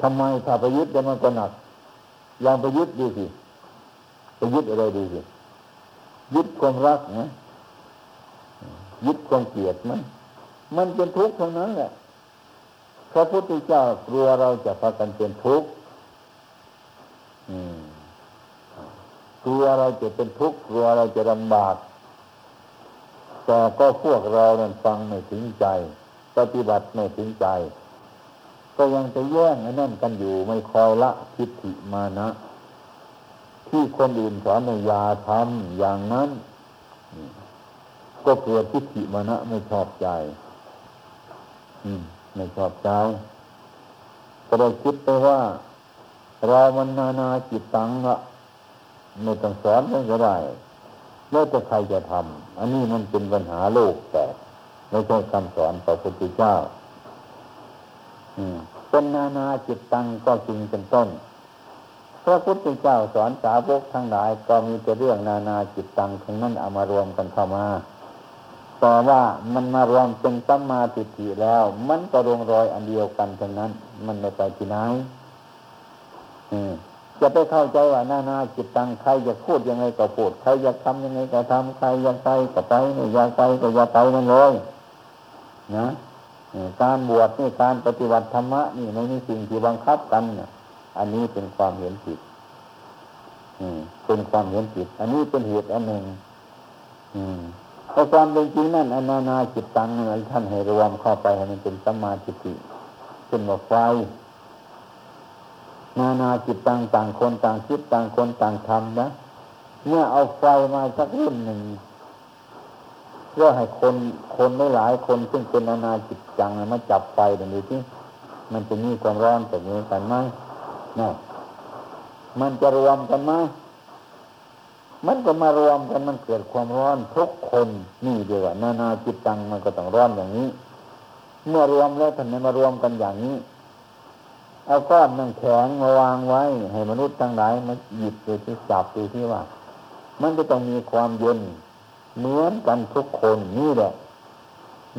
ทำไมถ้าไปยึดแล้วมันก็หนักยังไปยึดดูสิไปยึดอะไรดูสิยึดความรักนะยึดความเกลียดไหมมันเป็นทุกข์ทั้งนั้นแหละ พระพุทธเจ้ากลัวเราจะพากันเป็นทุกข์กลัวเราจะเป็นทุกข์กลัวเราจะลำบาก แต่ก็พวกเรานั้นฟังไม่ถึงใจ ปฏิบัติไม่ถึงใจ ก็ยังจะแย่งนั่นกันอยู่ไม่คอยละทิฏฐิมานะ ที่คนอื่นสอนในยาทำอย่างนั้น ก็เกิดทิฏฐิมานะไม่ชอบใจ อืม ไม่ชอบใจก็เลยคิดไปว่า เรามันนานาจิตตังละไม่ต้องสอนก็ได้แล้วจะใครจะทำอันนี้มันเป็นปัญหาโลกแต่ไม่ใช่คำสอนต่อพระพุทธเจ้าเป็นนานาจิตตังก็จริงเป็นต้นพระพุทธเจ้าสอนสาวกทั้งหลาย ก็มีแต่เรื่องนานาจิตตังทั้งนั้นเอามารวมกันเข้ามา แต่ว่ามันมารวมเป็นสัมมาทิฏฐิแล้ว มันก็ลงรอยอันเดียวกันทั้งนั้น มันไม่ไปที่ไหนจะไปเข้าใจว่าหน้าหน้าจิตตังใครอยากพูดยังไงก็พูดใครอยากทำยังไงก็ทำใครอยากไปก็ไปอยากไปก็อย่าไปนั่นเลยนะการบวชนี่การปฏิบัติธรรมะนี่ไม่มีสิ่งที่บังคับกันอันนี้เป็นความเห็นผิดเป็นความเห็นผิด อันนี้เป็นเหตุอันหนึ่ง เพราะความเป็นจริงนั่นอนานาจิตตังนี่ท่านให้รวมเข้าไปให้มันเป็นสัมมาทิฏฐิเป็นว่าไฟนานาจิตตังต่างคนต่างคิดต่างคนต่างทำนะเมื่อเอาไฟมาสักรุ่นหนึ่งเพื่อให้คนคนไม่หลายคนซึ่งเป็นนานาจิตจังมาจับไฟดี๋ยวนี้ที่มันจะมีความร้อนแบบนี้กันไหมนี่มันจะรวมกันไหม มันก็มารวมกันมันเกิดความร้อนทุกคนนี่เดียวนานาจิตตังมันก็ต้องร้อนอย่างนี้ เมื่อรวมแล้วท่านมารวมกันอย่างนี้ เอาก้อนน้ำแข็งมาวางไว้ ให้มนุษย์ทั้งหลายมาหยิบดูที่จับดูที่ว่า มันจะต้องมีความเย็นเหมือนกันทุกคนนี่แหละ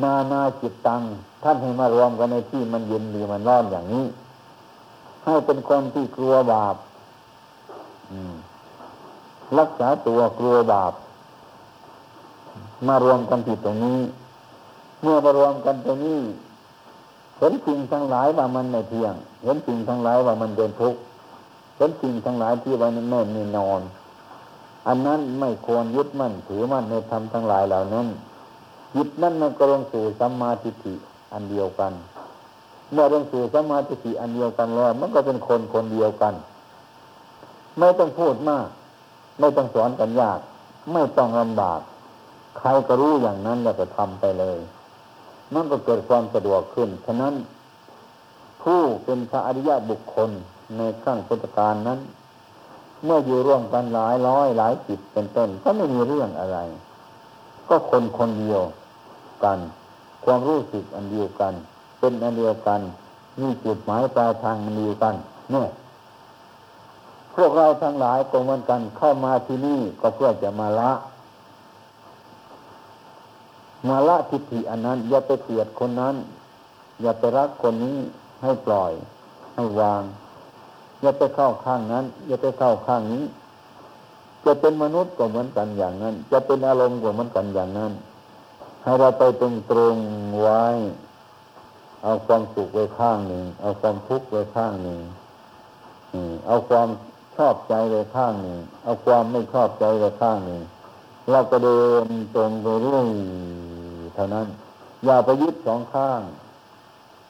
นานาจิตตังท่านให้มารวมกันในที่มันเย็นหรือมันร้อนอย่างนี้ ให้เป็นคนที่กลัวบาป รักษาตัวกลัวบาปมารวมกันที่ตรงนี้ เมื่อมารวมกันตรงนี้เห็นสิ่งทั้งหลายว่ามันไม่เที่ยง เห็นสิ่งทั้งหลายว่ามันเป็นทุกข์เห็นสิ่งทั้งหลายที่ว่ามันแน่นนอน อันนั้นไม่ควรยึดมั่นถือมั่นในธรรมทั้งหลายเหล่านั้นยึดนั่นมันก็ลงสู่สัมมาทิฏฐิอันเดียวกัน เมื่อลงสู่สัมมาทิฏฐิอันเดียวกันแล้ว มันก็เป็นคนคนเดียวกัน ไม่ต้องพูดมาก ไม่ต้องสอนกันยาก ไม่ต้องลำบาก ใครก็รู้อย่างนั้นแล้วก็ทำไปเลยมันก็เกิดความสะดวกขึ้น ฉะนั้น ผู้เป็นพระอริยบุคคลในขั้งพุทธการนั้น เมื่ออยู่ร่วมกันหลายร้อยหลายสิบเป็นต้น ก็ไม่มีเรื่องอะไร ก็คนคนเดียวกัน ความรู้สึกอันเดียวกัน เป็นอันเดียวกันมีจุดหมายปลายทางอันเดียวกันเนี่ย พวกเราทั้งหลายก็เหมือนกันเข้ามาที่นี่ก็เพื่อจะมาละ มาละทิฏฐิอันนั้น อย่าไปเกลียดคนนั้น อย่าไปรักคนนี้ให้ปล่อย ให้วาง อย่าไปเข้าข้างนั้น อย่าไปเข้าข้างนี้ จะเป็นมนุษย์ก็เหมือนกันอย่างนั้น จะเป็นอารมณ์ก็เหมือนกันอย่างนั้น ให้เราไปตรงตรงไว้ เอาความสุขไว้ข้างหนึ่ง เอาความทุกข์ไว้ข้างหนึ่งเอาความ ชอบใจไว้ข้างหนึ่งเอาความไม่ชอบใจไว้ข้างหนึ่งเราก็เดินตรงไปเรื่อยเท่านั้น อย่าไปยึดสองข้าง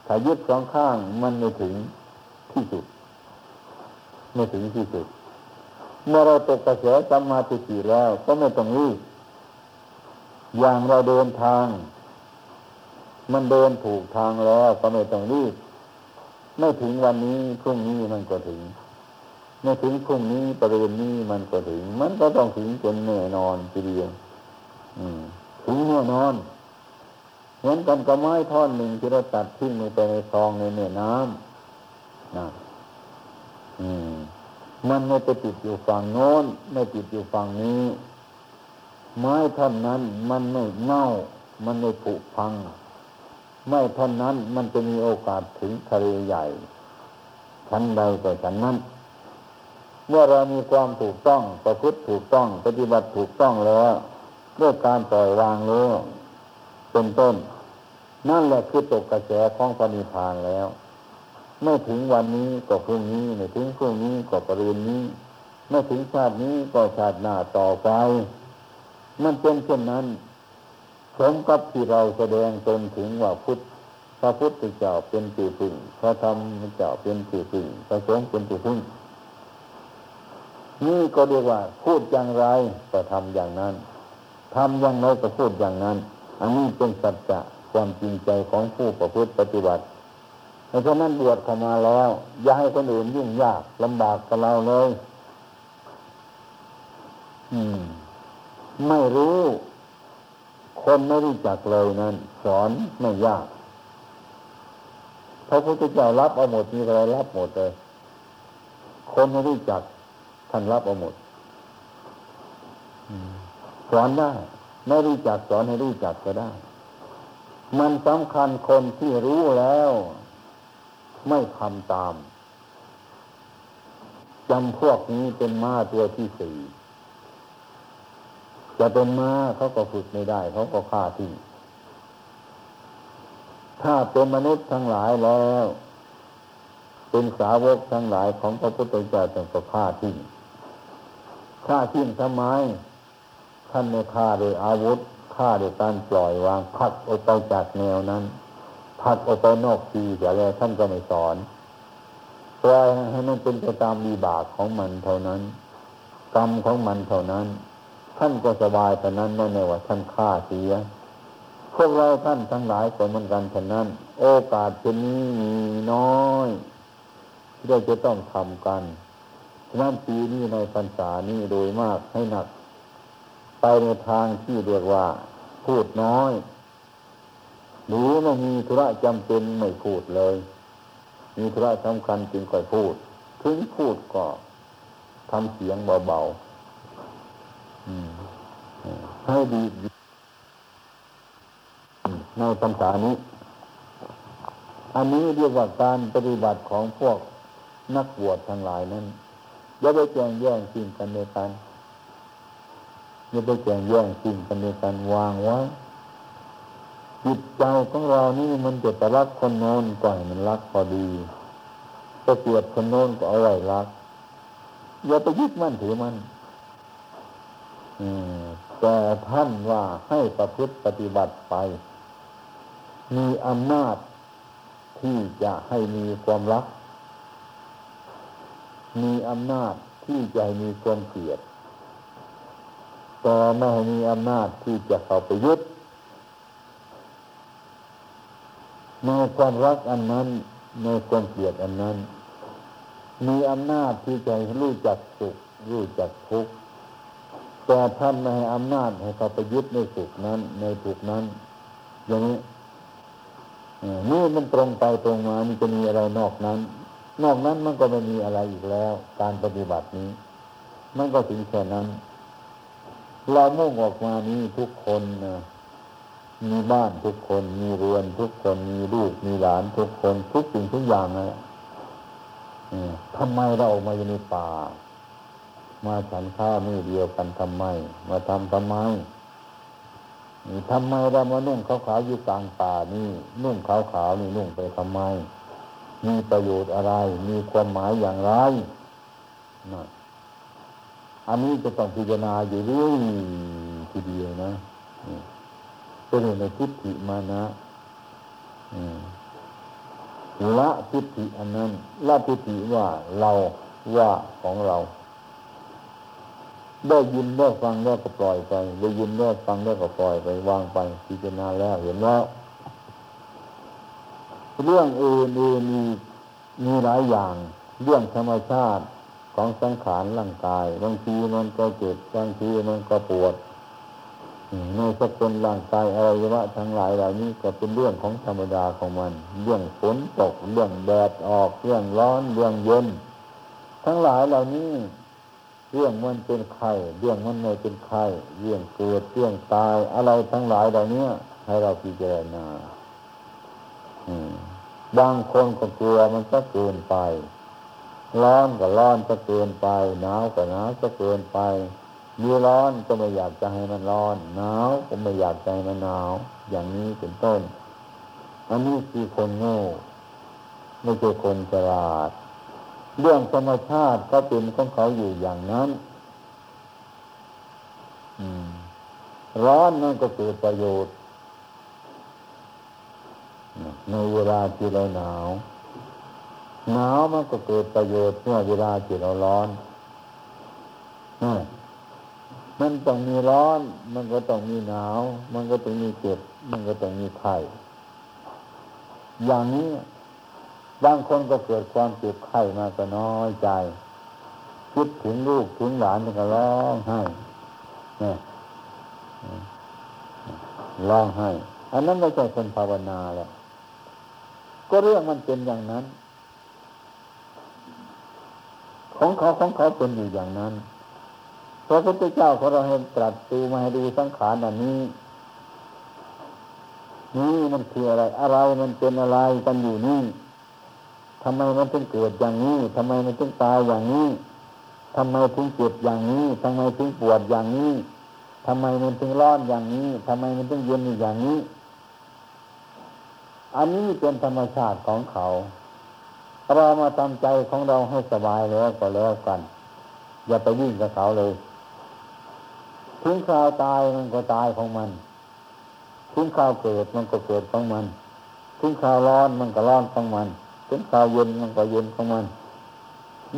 ถ้ายึดสองข้างมันไม่ถึงที่สุด ไม่ถึงที่สุด เมื่อเราตกกระแสสัมมาทิฏฐิแล้วก็ไม่ต้องรีบอย่างเราเดินทาง มันเดินถูกทางแล้วก็ไม่ต้องรีบ ไม่ถึงวันนี้พรุ่งนี้มันก็ถึง ไม่ถึงพรุ่งนี้ประเด็นนี้มันก็ถึง มันก็ต้องถึงจนแน่นอนทีเดียวถึงแน่นอนเหมือนกันกับไม้ท่อนหนึ่งที่เราตัดทิ้งลงไปในคลองในแม่น้ำนะมันไม่ไปติดอยู่ฝั่งโน้น ไม่ติดอยู่ฝั่งนี้ ไม้ท่อนนั้น มันไม่เน่า มันไม่ผุพัง ไม้ท่อนนั้น มันจะมีโอกาสถึงทะเลใหญ่ชั้นใดก็ชั้นนั้น เมื่อเรามีความถูกต้องประพฤติถูกต้อง ปฏิบัติถูกต้องแล้วด้วยการปล่อยวางแล้วเป็นต้น นั่นแหละคือตกกระแสของปณิพานแล้ว ไม่ถึงวันนี้ก็พรุ่งนี้ ไม่ถึงพรุ่งนี้ก็ปรืนนี้ ไม่ถึงชาตินี้ก็ชาติหน้าต่อไปมันเป็นเช่นนั้นสมกับที่เราแสดงตนถึงว่าพุทธพระพุทธเจ้าเป็นที่พึ่งพระธรรมเจ้าเป็นที่พึ่งพระสงฆ์เป็นที่พึ่ง นี่ก็เรียกว่า พูดอย่างไรก็ทำอย่างนั้นทำอย่างไรก็พูดอย่างนั้น อันนี้เป็นสัจจะความจริงใจของผู้ประพฤติปฏิบัติเพราะฉะนั้นบวชเข้ามาแล้ว อย่าให้คนอื่นยุ่งยากลำบากกับเราเลย อืม ไม่รู้ คนไม่รู้จักเลยนั้น สอนไม่ยากพระพุทธเจ้ารับเอาหมดมีอะไรรับหมดเลย คนไม่รู้จัก ท่านรับเอาหมดสอนได้ไม่รู้จักสอนให้รู้จักก็ได้ มันสำคัญคนที่รู้แล้ว ไม่ทำตามจำพวกนี้เป็นม้าตัวที่สี่จะเป็นม้าเขาก็ฝึกไม่ได้ เขาก็ฆ่าทิ้งถ้าเป็นมนุษย์ทั้งหลายแล้ว เป็นสาวกทั้งหลายของพระพุทธเจ้าต้องก็ฆ่าทิ้ง ฆ่าทิ้งทำไมท่านไม่ฆ่าโดยอาวุธฆ่าโดยการปล่อยวางพักออกไปจากแนวนั้นพักออกไปนอกทีเสียแล้วท่านก็ไม่สอนปล่อยให้มันเป็นไปตามมีบากของมันเท่านั้น กรรมของมันเท่านั้น ท่านก็สบายแต่นั้นไม่ในว่าท่านฆ่าเสียพวกเราท่านทั้งหลายก็เหมือนกันฉะนั้น โอกาสเป็นนี้มีน้อยที่เราจะต้องทำกัน ฉะนั้นปีนี้ในพรรษานี้โดยมากให้หนัก ไปในทางที่เรียกว่าพูดน้อย หรือไม่มีธุระจำเป็นไม่พูดเลย มีธุระสำคัญจึงค่อยพูด ถึงพูดก็ทำเสียงเบาๆให้ดีในพรรษานี้ อันนี้เรียกว่าการปฏิบัติของพวกนักบวชทั้งหลายนั้น อย่าไปแย่งแย่งสิ่งกันในกันอย่าไปแย่งแย่งสิ่งกันในกันวางไว้จิตใจของเรานี่มันจะไปรักคนโน้นก่อนมันรักพอดีจะเกลียดคนโน้นก็เอาไว้รักอย่าไปยึดมั่นถือมันแต่ท่านว่าให้ประพฤติปฏิบัติไป มีอำนาจที่จะให้มีความรัก มีอำนาจที่จะมีความเกลียดแต่ไม่มีอำนาจที่จะเข้าไปยึดในความรักอันนั้นในความเกลียดอันนั้น มีอำนาจที่จะรู้จักสุขรู้จักทุกข์แต่ท่านไม่ให้อำนาจให้เขาไปยึดในสุขนั้น ในทุกข์นั้น อย่างนี้นี่มันตรงไปตรงมามันจะมีอะไรนอกนั้น นอกนั้นมันก็ไม่มีอะไรอีกแล้ว การปฏิบัตินี้ มันก็ถึงแค่นั้น เรามุ่งออกมานี้ทุกคนนะมีบ้านทุกคน มีเรือนทุกคน มีลูก มีหลานทุกคน ทุกสิ่งทุกอย่างนะทำไมเราออกมาอยู่ในป่า มาฉันข้าวมือเดียวกันทำไม มาทำทำไมทำไมเรามานุ่งขาวๆอยู่กลางป่านี่นุ่งขาวๆนี่นุ่งไปทำไม มีประโยชน์อะไร มีความหมายอย่างไรนะอันนี้จะต้องพิจารณาอยู่เรื่อยทีเดียวนะเป็นในทิฏฐิมานะละทิฏฐิอันนั้นละทิฏฐิว่าเราว่าของเรา ได้ยินได้ฟังแล้วก็ปล่อยไป ได้ยินได้ฟังแล้วก็ปล่อยไปวางไปพิจารณาแล้วเห็นแล้ว เรื่องอื่นอื่นมีมีหลายอย่าง เรื่องธรรมชาติของสังขารร่างกาย บางทีมันก็เจ็บบางทีมันก็ปวดในสกุลร่างกายอวัยวะทั้งหลายเหล่านี้ก็เป็นเรื่องของธรรมดาของมัน เรื่องฝนตก เรื่องแดดออก เรื่องร้อน เรื่องเย็น ทั้งหลายเหล่านี้ เรื่องมันเป็นไข่เรื่องมันไม่เป็นไข่เรื่องเกิดเรื่องตายอะไรทั้งหลายเหล่านี้ให้เราพิจารณา บางคนก็กลัวมันก็เกินไป ร้อนก็ร้อนก็เกินไป หนาวก็หนาวก็เกินไป มีร้อนก็ไม่อยากจะให้มันร้อน หนาวก็ไม่อยากจะใจมันหนาว อย่างนี้เป็นต้น อันนี้คือคนโง่ ไม่ใช่คนฉลาด เรื่องธรรมชาติก็เป็นของเขาอยู่อย่างนั้นร้อนนั่นก็เกิดประโยชน์ ในเวลาที่เราหนาว หนาวมันก็เกิดประโยชน์เมื่อเวลาที่เราร้อนมันต้องมีร้อน มันก็ต้องมีหนาว มันก็ต้องมีเจ็บ มันก็ต้องมีไข้อย่างนี้บางคนก็เกิดความเจ็บไข้มาก็น้อยใจ คิดถึงลูกถึงหลานก็ร้องไห้นี่ร้องไห้ อันนั้นไม่ใช่คนภาวนาแหละก็เรื่องมันเป็นอย่างนั้น ของเขาของเขาเป็นอยู่อย่างนั้นพระพุทธเจ้าของเราให้ตรัสดูมาให้ดูสังขารอันนี้ นี่มันคืออะไร อะไรมันเป็นอะไรกันอยู่นี่ทำไมมันถึงเกิดอย่างนี้ทำไมมันถึงตายอย่างนี้ทำไมถึงเจ็บอย่างนี้ทำไมถึงปวดอย่างนี้ทำไมมันถึงร้อนอย่างนี้ทำไมมันถึงเย็นอย่างนี้ อันนี้เป็นธรรมชาติของเขา เรามาทำใจของเราให้สบายแล้วก็แล้วกัน อย่าไปยิ่งกับเขาเลย ถึงคราวตายมันก็ตายของมัน ถึงคราวเกิดมันก็เกิดของมัน ถึงคราวร้อนมันก็ร้อนของมัน ถึงคราวเย็นมันก็เย็นของมัน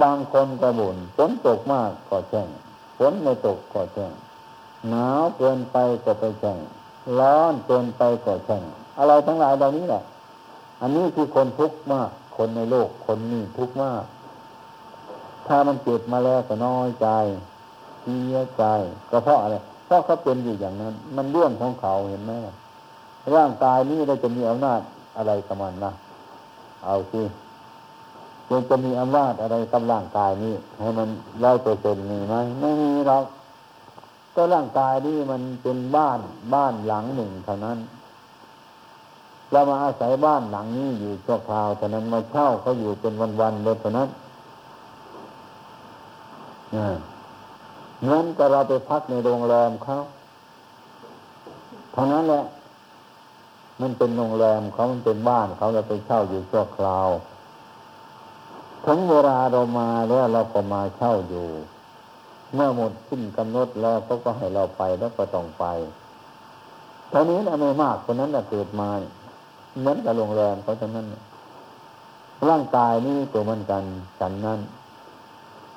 บางคนก็บ่นฝนตกมากก็แช่งฝนไม่ตกก็แช่งหนาวเกินไปก็ไปแช่งร้อนเกินไปก็แช่ง อะไรทั้งหลายเหล่านี้แหละ อันนี้คือคนทุกข์มาก คนในโลกคนนี้ทุกข์มาก ถ้ามันเจ็บมาแล้วก็น้อยใจเสียใจก็เพราะอะไรเพราะเขาเป็นอยู่อย่างนั้น มันเรื่องของเขาเห็นไหมร่างกายนี้เราจะมีอำนาจอะไรกับมันนะเอาสิมันจะมีอำนาจอะไรกับร่างกายนี้ ให้มันร้อยเปอร์เซ็นต์มีไหมไม่มีหรอกก็ร่างกายนี้มันเป็นบ้านบ้านหลังหนึ่งเท่านั้น เรามาอาศัยบ้านหลังนี้อยู่ชั่วคราวเท่านั้นมาเช่าเขาอยู่เป็นวันๆเลยเท่านั้นเหมือนกับเราไปพักในโรงแรมเขาเท่านั้นแหละ มันเป็นโรงแรมเขามันเป็นบ้านเขาเราไปเช่าอยู่ชั่วคราวถึงเวลาเรามาแล้วเราก็มาเช่าอยู่ เมื่อหมดสิ้นกำหนดแล้วเขาก็ให้เราไปแล้วก็ต้องไปเท่านี้นะไม่มากคนนั้นนะเกิดมาเหมือนกับโรงแรมเขาเท่านั้นร่างกายนี่ตัวมันกันฉันนั้น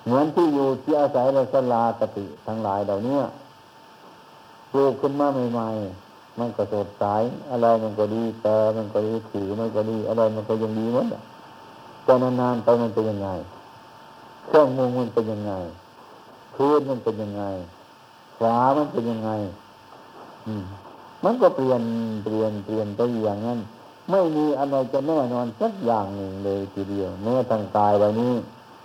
เหมือนที่อยู่ที่อาศัยเราสลากติทั้งหลายเหล่านี้ปลูกขึ้นมาใหม่ๆมันก็สดใสอะไรมันก็ดีแต่มันก็ดีถือมันก็ดีอะไรมันก็ยังดีหมดแต่นานๆไปมันเป็นยังไงเครื่องมือมันเป็นยังไงพื้นมันเป็นยังไงฝามันเป็นยังไง อืม มันก็เปลี่ยนเปลี่ยนเปลี่ยนไปอย่างนั้น ไม่มีอะไรจะแน่นอนสักอย่างหนึ่งเลยทีเดียวแม้ทางกายวันนี้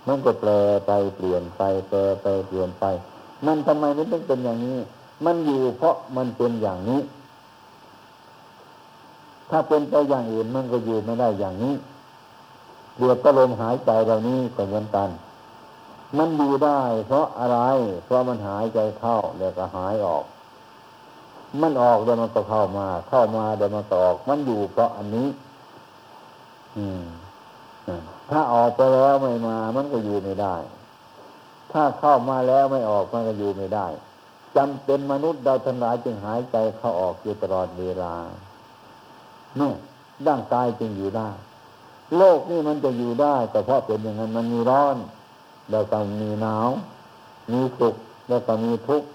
มันก็แปลไปเปลี่ยนไปแปลไปเปลี่ยนไป มันทำไมมันต้องเป็นอย่างนี้ มันอยู่เพราะมันเป็นอย่างนี้ ถ้าเป็นไปอย่างอื่นมันก็อยู่ไม่ได้อย่างนี้เดือดก็ลมหายใจเรานี้ก็เหมือนกัน มันอยู่ได้ เพราะอะไร เพราะมันหายใจเข้าแล้วก็หายออก มันออกเดี๋ยวมันก็เข้ามา เข้ามาเดี๋ยวมันก็ออก มันอยู่เพราะอันนี้ อืมถ้าออกไปแล้วไม่มา มันก็อยู่ไม่ได้ ถ้าเข้ามาแล้วไม่ออกมันก็อยู่ไม่ได้จำเป็นมนุษย์เราทั้งหลายจึงหายใจเข้าออกอยู่ตลอดเวลาเนี่ยร่างกายจึงอยู่ได้ โลกนี่มันจะอยู่ได้แต่เพราะเป็นอย่างนั้นมันมีร้อน แล้วก็มีหนาว มีสุขแล้วก็มีทุกข์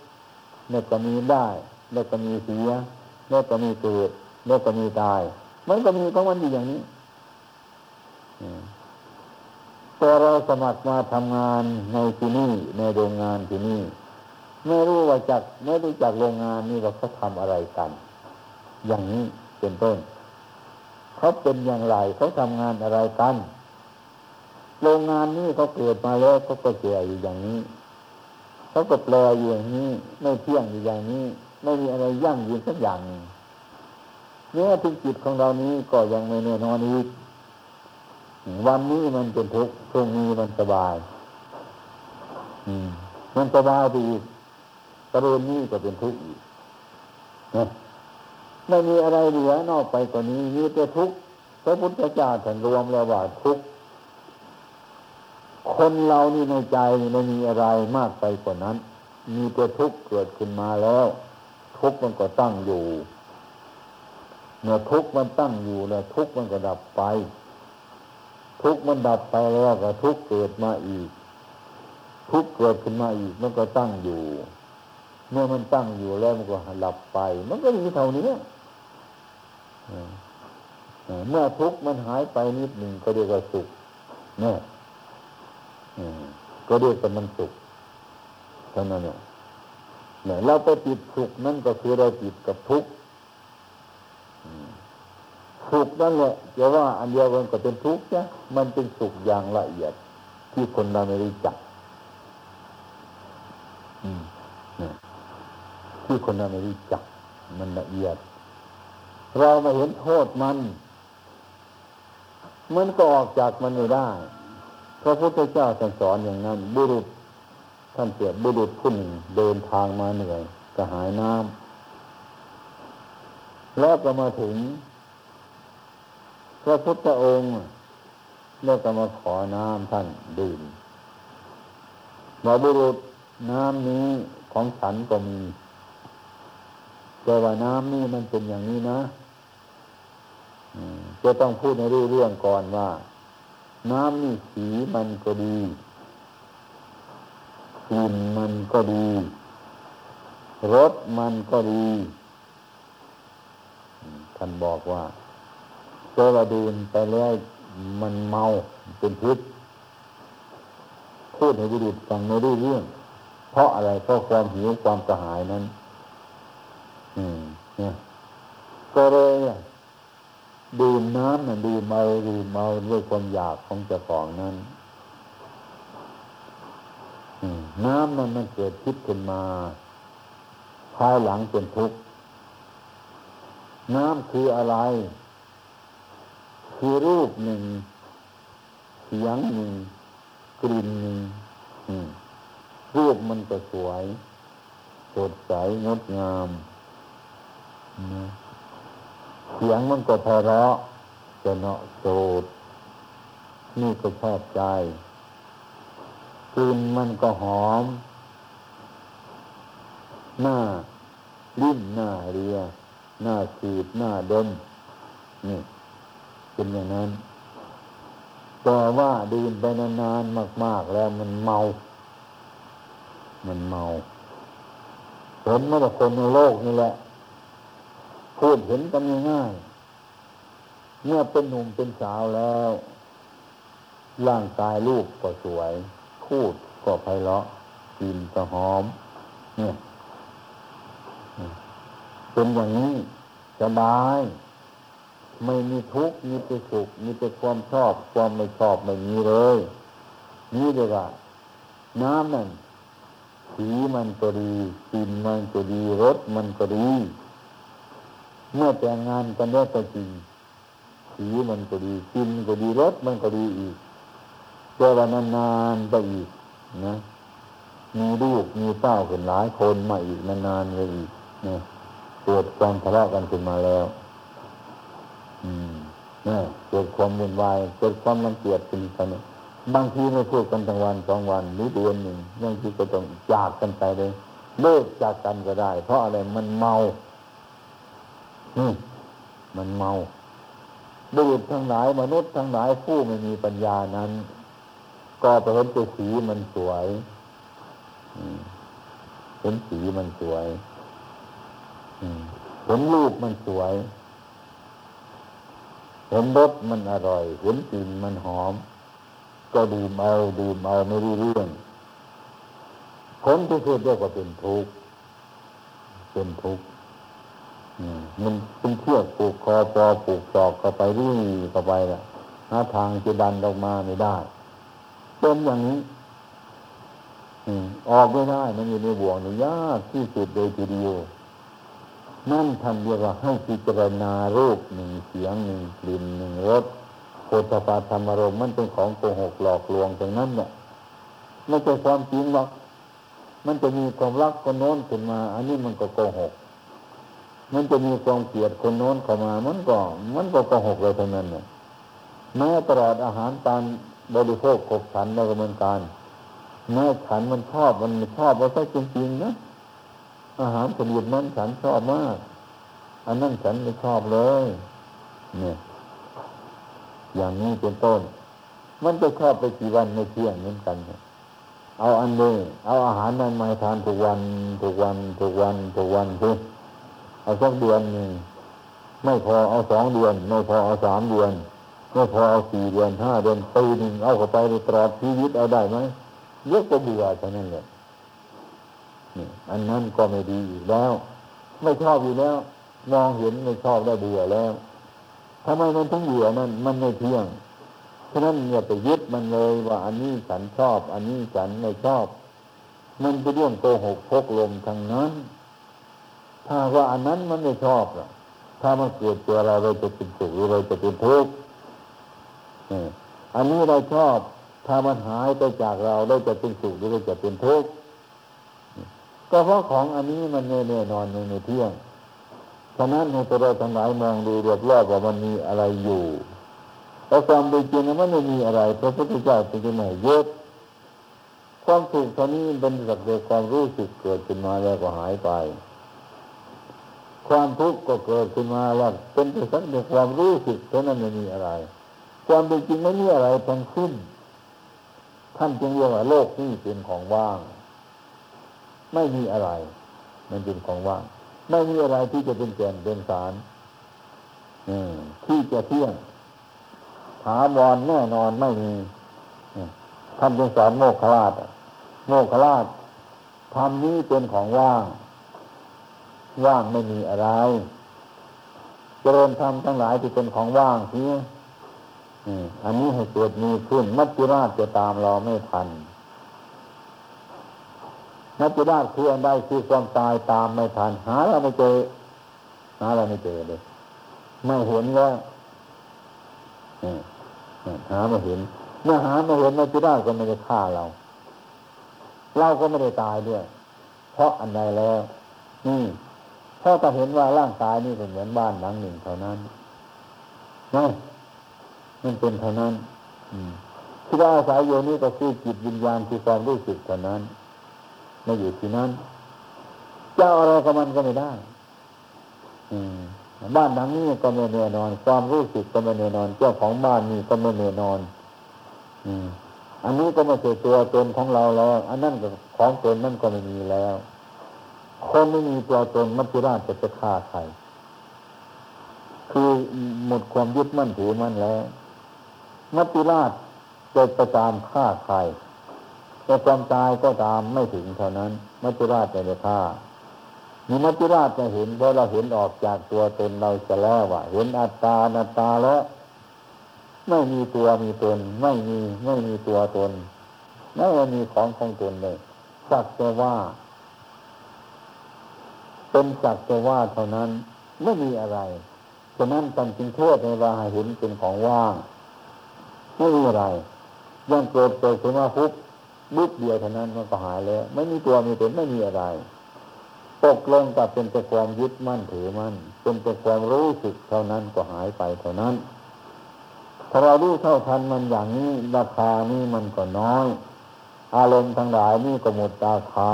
แล้วก็มีได้ แล้วก็มีเสียแล้วก็มีเกิดแล้วก็มีตาย มันก็มีของมันอยู่อย่างนี้แต่เราสมัครมาทำงานในที่นี่ในโรงงานที่นี่ ไม่รู้ว่าจักไม่รู้จักโรงงานนี่ว่าเขาทำอะไรกัน อย่างนี้เป็นต้นเขาเป็นอย่างไรเขาทำงานอะไรกัน โรงงานนี้เขาเกิดมาแล้วเขาก็เก่อยู่อย่างนี้เขาก็แปลอยู่อย่างนี้ ไม่เที่ยงอยู่อย่างนี้ ไม่มีอะไรยั่งยืนสักอย่างเนื้อถึงจิตของเรานี้ก็ยังไม่แน่นอนอีกวันนี้มันเป็นทุกข์พรุ่งนี้มันสบาย อืม มันสบายไปอีกกระเด็นนี้ก็เป็นทุกข์อีกนะไม่มีอะไรเหลือนอกไปกว่านี้มีแต่ทุกข์พระพุทธเจ้าท่านรวมแล้วว่าทุกข์คนเรานี่ในใจไม่มีอะไรมากไปกว่านั้น มีแต่ทุกข์เกิดขึ้นมาแล้ว ทุกข์มันก็ตั้งอยู่ เมื่อทุกข์มันตั้งอยู่แล้วทุกข์มันก็ดับไป ทุกข์มันดับไปแล้วก็ทุกข์เกิดมาอีก ทุกข์เกิดขึ้นมาอีกมันก็ตั้งอยู่ เมื่อมันตั้งอยู่แล้วมันก็หลับไป มันก็มีเท่านี้เมื่อทุกข์มันหายไปนิดหนึ่งก็เรียกว่าสุขเนี่ยก็เรียกว่ามันสุขเท่านั้นเนี่ย เราไปติดสุขนั่นก็คือเราติดกับทุกข์สุขนั่นแหละจะว่าอันเดียวกันก็เป็นทุกข์นะมันเป็นสุขอย่างละเอียด ที่คนเราไม่รู้จักที่คนเราไม่รู้จัก มันละเอียด เรามาเห็นโทษมัน มันก็ออกจากมันไม่ได้พระพุทธเจ้าสอนอย่างนั้นบุรุษ ท่านเปรียบบุรุษผู้หนึ่งเดินทางมาเหนื่อยกระหายน้ำแล้วก็มาถึงพระพุทธองค์แล้วก็มาขอน้ำท่านดื่มมาบุรุษน้ำนี้ของฉันก็มีแต่ว่าน้ำนี่มันเป็นอย่างนี้นะจะต้องพูดในเรื่องก่อนว่า น้ำนี่สีมันก็ดี กลิ่นมันก็ดี รสมันก็ดี ท่านบอกว่าเจอราดูนไปแล้วมันเมาเป็นพิษพูดให้บุรุษฟังไม่รู้เรื่อง เพราะอะไรเพราะความหิวความกระหายนั้น อืมเนี่ยก็เลยดื่มน้ำน่ะดื่มเมาดื่มเมาด้วยความอยากของเจ้าของนั้น น้ำนั้นมันเกิดคิดขึ้นมาภายหลังเป็นทุกข์น้ำคืออะไร คือรูปหนึ่ง เสียงหนึ่ง กลิ่นหนึ่งรูปมันก็สวย สดใสงดงามเสียงมันก็ไพเราะจะเนาะโสดนี่ก็ชอบใจ กลิ่นมันก็หอม หน้าลิ้นหน้าเรีย หน้าสีดหน้าดมนี่เป็นอย่างนั้นแต่ว่าดื่มไปนานๆมาก ๆ แล้วมันเมา มันเมาเห็นไหมล่ะคนในโลกนี่แหละพูดเห็นกันง่ายเมื่อเป็นหนุ่มเป็นสาวแล้ว ร่างกายลูกก็สวย พูดก็ไพเราะกลิ่นก็หอม เนี่ยเป็นอย่างนี้สบาย ไม่มีทุกข์มีแต่สุขมีแต่ความชอบความไม่ชอบไม่มีเลย นี่เลยว่าน้ำนั่นสีมันก็ดีกลิ่นมันก็ดีรสมันก็ดี เมื่อแต่งงานกันแล้วก็จริงสีมันก็ดีกลิ่นก็ดีรสมันก็ดีอีก เจอวันนานๆไปอีกนะมีลูกมีเต้าเป็นหลายคนมาอีกนานๆเลยอีกนะเกิดความทะเลาะกันขึ้นมาแล้ว อืมนะเกิดความวุ่นวายเกิดความรังเกียจขึ้นกันบางทีไม่พูดกันทั้งวันสองวันหรือเดือนหนึ่งบางทีก็ต้องจากกันไปเลยเลิกจากกันก็ได้ เพราะอะไรมันเมาอืมมันเมาดูดทั้งหลายมนุษย์ทั้งหลายผู้ไม่มีปัญญานั้น ก็ไปเห็นตัวสีมันสวยเห็นสีมันสวยเห็นรูปมันสวย เห็นรสมันอร่อย เห็นกลิ่นมันหอม ก็ดื่มเอาดื่มเอาไม่รู้เรื่องผลที่สุดเรียกว่าเป็นทุกข์เป็นทุกข์มันเป็นเชือกผูกคอปอผูกศอกเข้าไปรี่เข้าไปละหาทางจะดันออกมาไม่ได้ เป็นอย่างนี้ออกไม่ได้ มันอยู่ในบ่วงนี่ยากที่สุดเลยทีเดียวนั่นท่านเรียกว่าให้พิจารณารูปหนึ่งเสียงหนึ่งกลิ่นหนึ่งรสโพธปาธรรมารมมันเป็นของโกหกหลอกลวงตรงนั้นเนี่ยไม่ใช่ความจริงหรอกมันจะมีความรักคนโน้นขึ้นมา อันนี้มันก็โกหก มันจะมีความเกลียดคนโน้นเข้ามา มันก็ มันก็โกหกเลยทั้งนั้นเนี่ยแม้ตลอดอาหารตาม บริโภคขบฉันในกระบวนการแม้ฉันมันชอบมันชอบว่าใช่จริงๆนะอาหารชนิดนั้นฉันชอบมาก อันนั้นฉันไม่ชอบเลย เนี่ย อย่างนี้เป็นต้น มันจะชอบไปกี่วันไม่เที่ยงเหมือนกันเอาอันนี้เอาอาหารนั้นมาทานทุกวันทุกวันทุกวันทุกวันคือเอาสักเดือนหนึ่งไม่พอเอาสองเดือน ไม่พอเอาสามเดือน ไม่พอเอาสี่เดือนห้าเดือนปีหนึ่งเอาเข้าไปในตลอดชีวิตเอาได้ไหมเยอะก็เบื่อเท่านั้นแหละนี่อันนั้นก็ไม่ดีอีกแล้ว ไม่ชอบอยู่แล้ว มองเห็นไม่ชอบได้เบื่อแล้วทำไมมันทั้งเบื่อนั่นมันไม่เที่ยงฉะนั้นอย่าไปยึดมันเลยว่าอันนี้ฉันชอบ อันนี้ฉันไม่ชอบ มันเป็นเรื่องโกหกพกลมทางนั้น ถ้าว่าอันนั้นมันไม่ชอบล่ะถ้ามันเกิดตัวเราเราจะเป็นสุขหรือเราจะเป็นทุกข์ อันนี้เราชอบถ้ามันหายไปจากเราเราจะเป็นสุขหรือเราจะเป็นทุกข์ก็เพราะของอันนี้มันแน่นอนในเที่ยงฉะนั้นในตัวเราทั้งหลายมองดูรอบๆว่ามันมีอะไรอยู่แต่ความเป็นจริงมันไม่มีอะไรพระพุทธเจ้าเป็นไหนเยอะความสุขเท่านี้เป็นสักแต่ความรู้สึกเกิดขึ้นมาแล้วก็หายไป ความทุกข์ก็เกิดขึ้นมาแล้วเป็นสักแต่ความรู้สึกเท่านั้นไม่มีอะไร ความเป็นจริงไม่มีอะไรทั้งสิ้น ท่านจึงเรียกว่าโลกนี้เป็นของว่าง ไม่มีอะไร มันเป็นของว่าง ไม่มีอะไรที่จะเป็นแก่นเป็นสารที่จะเที่ยงถาวรแน่นอนไม่มีท่านจึงสอนโมกขลาชโมกขลาชทำนี้เป็นของว่าง ว่างไม่มีอะไร เจริญธรรมทั้งหลายที่เป็นของว่างที อันนี้ให้เกิดมีขึ้น มัจจุราชจะตามเราไม่ทัน มัจจุราชคืออันใดคือความตายตามไม่ทัน หาเราไม่เจอ หาเราไม่เจอเลย ไม่เห็นแล้วหาไม่เห็น เมื่อหาไม่เห็นมัจจุราชก็ไม่ได้ฆ่าเรา เราก็ไม่ได้ตายด้วย เพราะอันใดแล้วนี่พราจะเห็นว่าร่างกายนี่เป็นเหมือนบ้านหลังหนึ่งเท่านั้นนี่ นเป็นเท่านั้นที่เราอาศัยอยู่นี่ก็คือจิตวิญญาณคือความรู้สึกเท่านั้นไม่อยู่ที่นั้นเจ้าอะไรกับมันก็ไม่ได้อืมบ้านหลังนี้ก็ไม่แน่นอน ความรู้สึกก็ไม่แน่นอน เจ้าของบ้านนี่ก็ไม่แน่นอน อืมอันนี้ก็ไม่ใช่ตัวตนของเราแล้ว อันนั้นก็ของตนนั่นก็ไม่มีแล้ว คนไม่มีตัวตนมัจจุราชจะจะฆ่าใครคือหมดความยึดมั่นถือมั่นแล้ว มัจจุราชจะไปตามฆ่าใครแต่ความตายก็ตามไม่ถึงเท่านั้น มัจจุราชจะไปฆ่ามีมัจจุราชจะเห็นเพราะเราเห็นออกจากตัวตนเราจะแล้วว่าเห็นอัตตาอัตตาแล้ว ไม่มีตัวมีตน ไม่มีไม่มีตัวตนไม่มีของของตนเลยสักแต่ว่า เป็นสักแต่ว่าเท่านั้นไม่มีอะไรฉะนั้นการจึงโทษในว่าเห็นเป็นของว่าง ไม่มีอะไรยังเกิดเกิดขึ้นมาพุบบุบเดียวเท่านั้นมันก็หายแล้ว ไม่มีตัวมีตนไม่มีอะไรตกลงกับเป็นแต่ความยึดมั่นถือมั่นเป็นแต่ความรู้สึกเท่านั้นก็หายไปเท่านั้นถ้าเรารู้เท่าทันมันอย่างนี้ราคานี่มันก็น้อย อารมณ์ทั้งหลายนี่ก็หมดราคา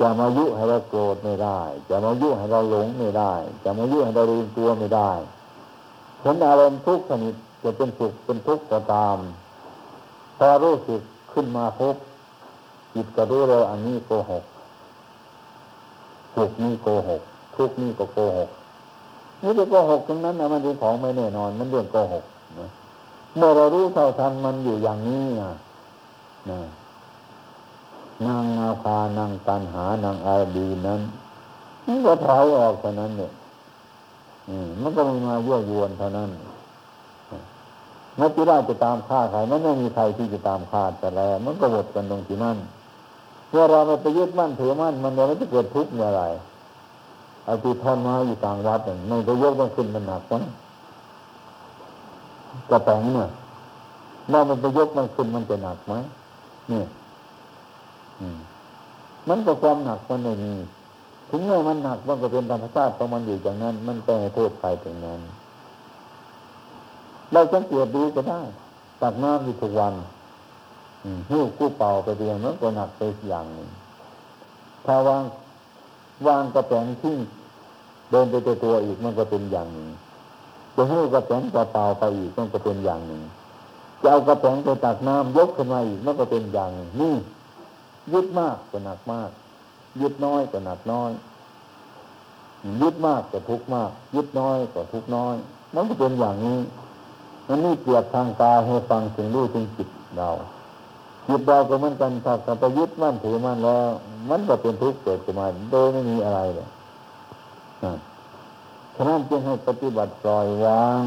จะมายุให้เราโกรธไม่ได้ จะมายุให้เราหลงไม่ได้ จะมายุให้เราลืมตัวไม่ได้ผลอารมณ์ทุกชนิด จะเป็นสุขเป็นทุกข์ก็ตาม พอรู้สึกขึ้นมาพบจิตก็รู้เลยอันนี้โกหกสุขนี่โกหก ทุกข์นี่ก็โกหกนี่เป็นโกหกตรงนั้นนะมันเป็นของไม่แน่นอน มันเรื่องโกหกนะเมื่อเรารู้เท่าทันมันอยู่อย่างนี้นะนะนางนาคานางตันหานางอาดีนั้นมันก็ถอยออกเท่านั้นเนี่ยมันก็ไม่มายั่วยวนเท่านั้น นักจิราจะตามฆ่าใครมันไม่มีใครที่จะตามฆ่าแต่แล้วมันก็หมดกันตรงที่นั่นเมื่อเราไปยึดมั่นถือมั่นมันจะเกิดทุกข์เมื่อไรเอาที่ท่อนมาอยู่ต่างวัดไม่ไปยกมันขึ้นมันหนักมั้งกระแปงเนี่ยเมื่อมันไปยกมันขึ้นมันจะหนักไหมเนี่ยมันก็ความหนักมันไม่มีถึงเมื่อมันหนักมันก็เป็นธรรมชาติของมันอยู่อย่างนั้น มันก็ไม่โทษใครถึงนั้น เราสังเกตดูก็ได้ ตักน้ำอยู่ทุกวันหิ้วกู้เป่าไปเรียนมันก็หนักไปอย่างหนึ่งถ้าวางวางกระแปงทิ้งเดินไปตัวตัวอีกมันก็เป็นอย่างหนึ่งจะให้กระแปงกระเป่าไปอีกมันก็เป็นอย่างหนึ่งจะเอากระแปงไปตักน้ำยกขึ้นมาอีกมันก็เป็นอย่างหนึ่งนี่ยึดมากก็หนักมาก ยึดน้อยก็หนักน้อยยึดมากก็ทุกมาก ยึดน้อยก็ทุกน้อย มันก็เป็นอย่างนี้ มันนี่เกียรทางตาให้ฟังถึงรู้ถึงจิตเราจิตเราก็เหมือนกันถ้าไปยึดมั่นถือมั่นแล้ว มันก็เป็นทุกข์เกิดขึ้นมาโดยไม่มีอะไรเลยฉะนั้นจึงให้ปฏิบัติปล่อยวาง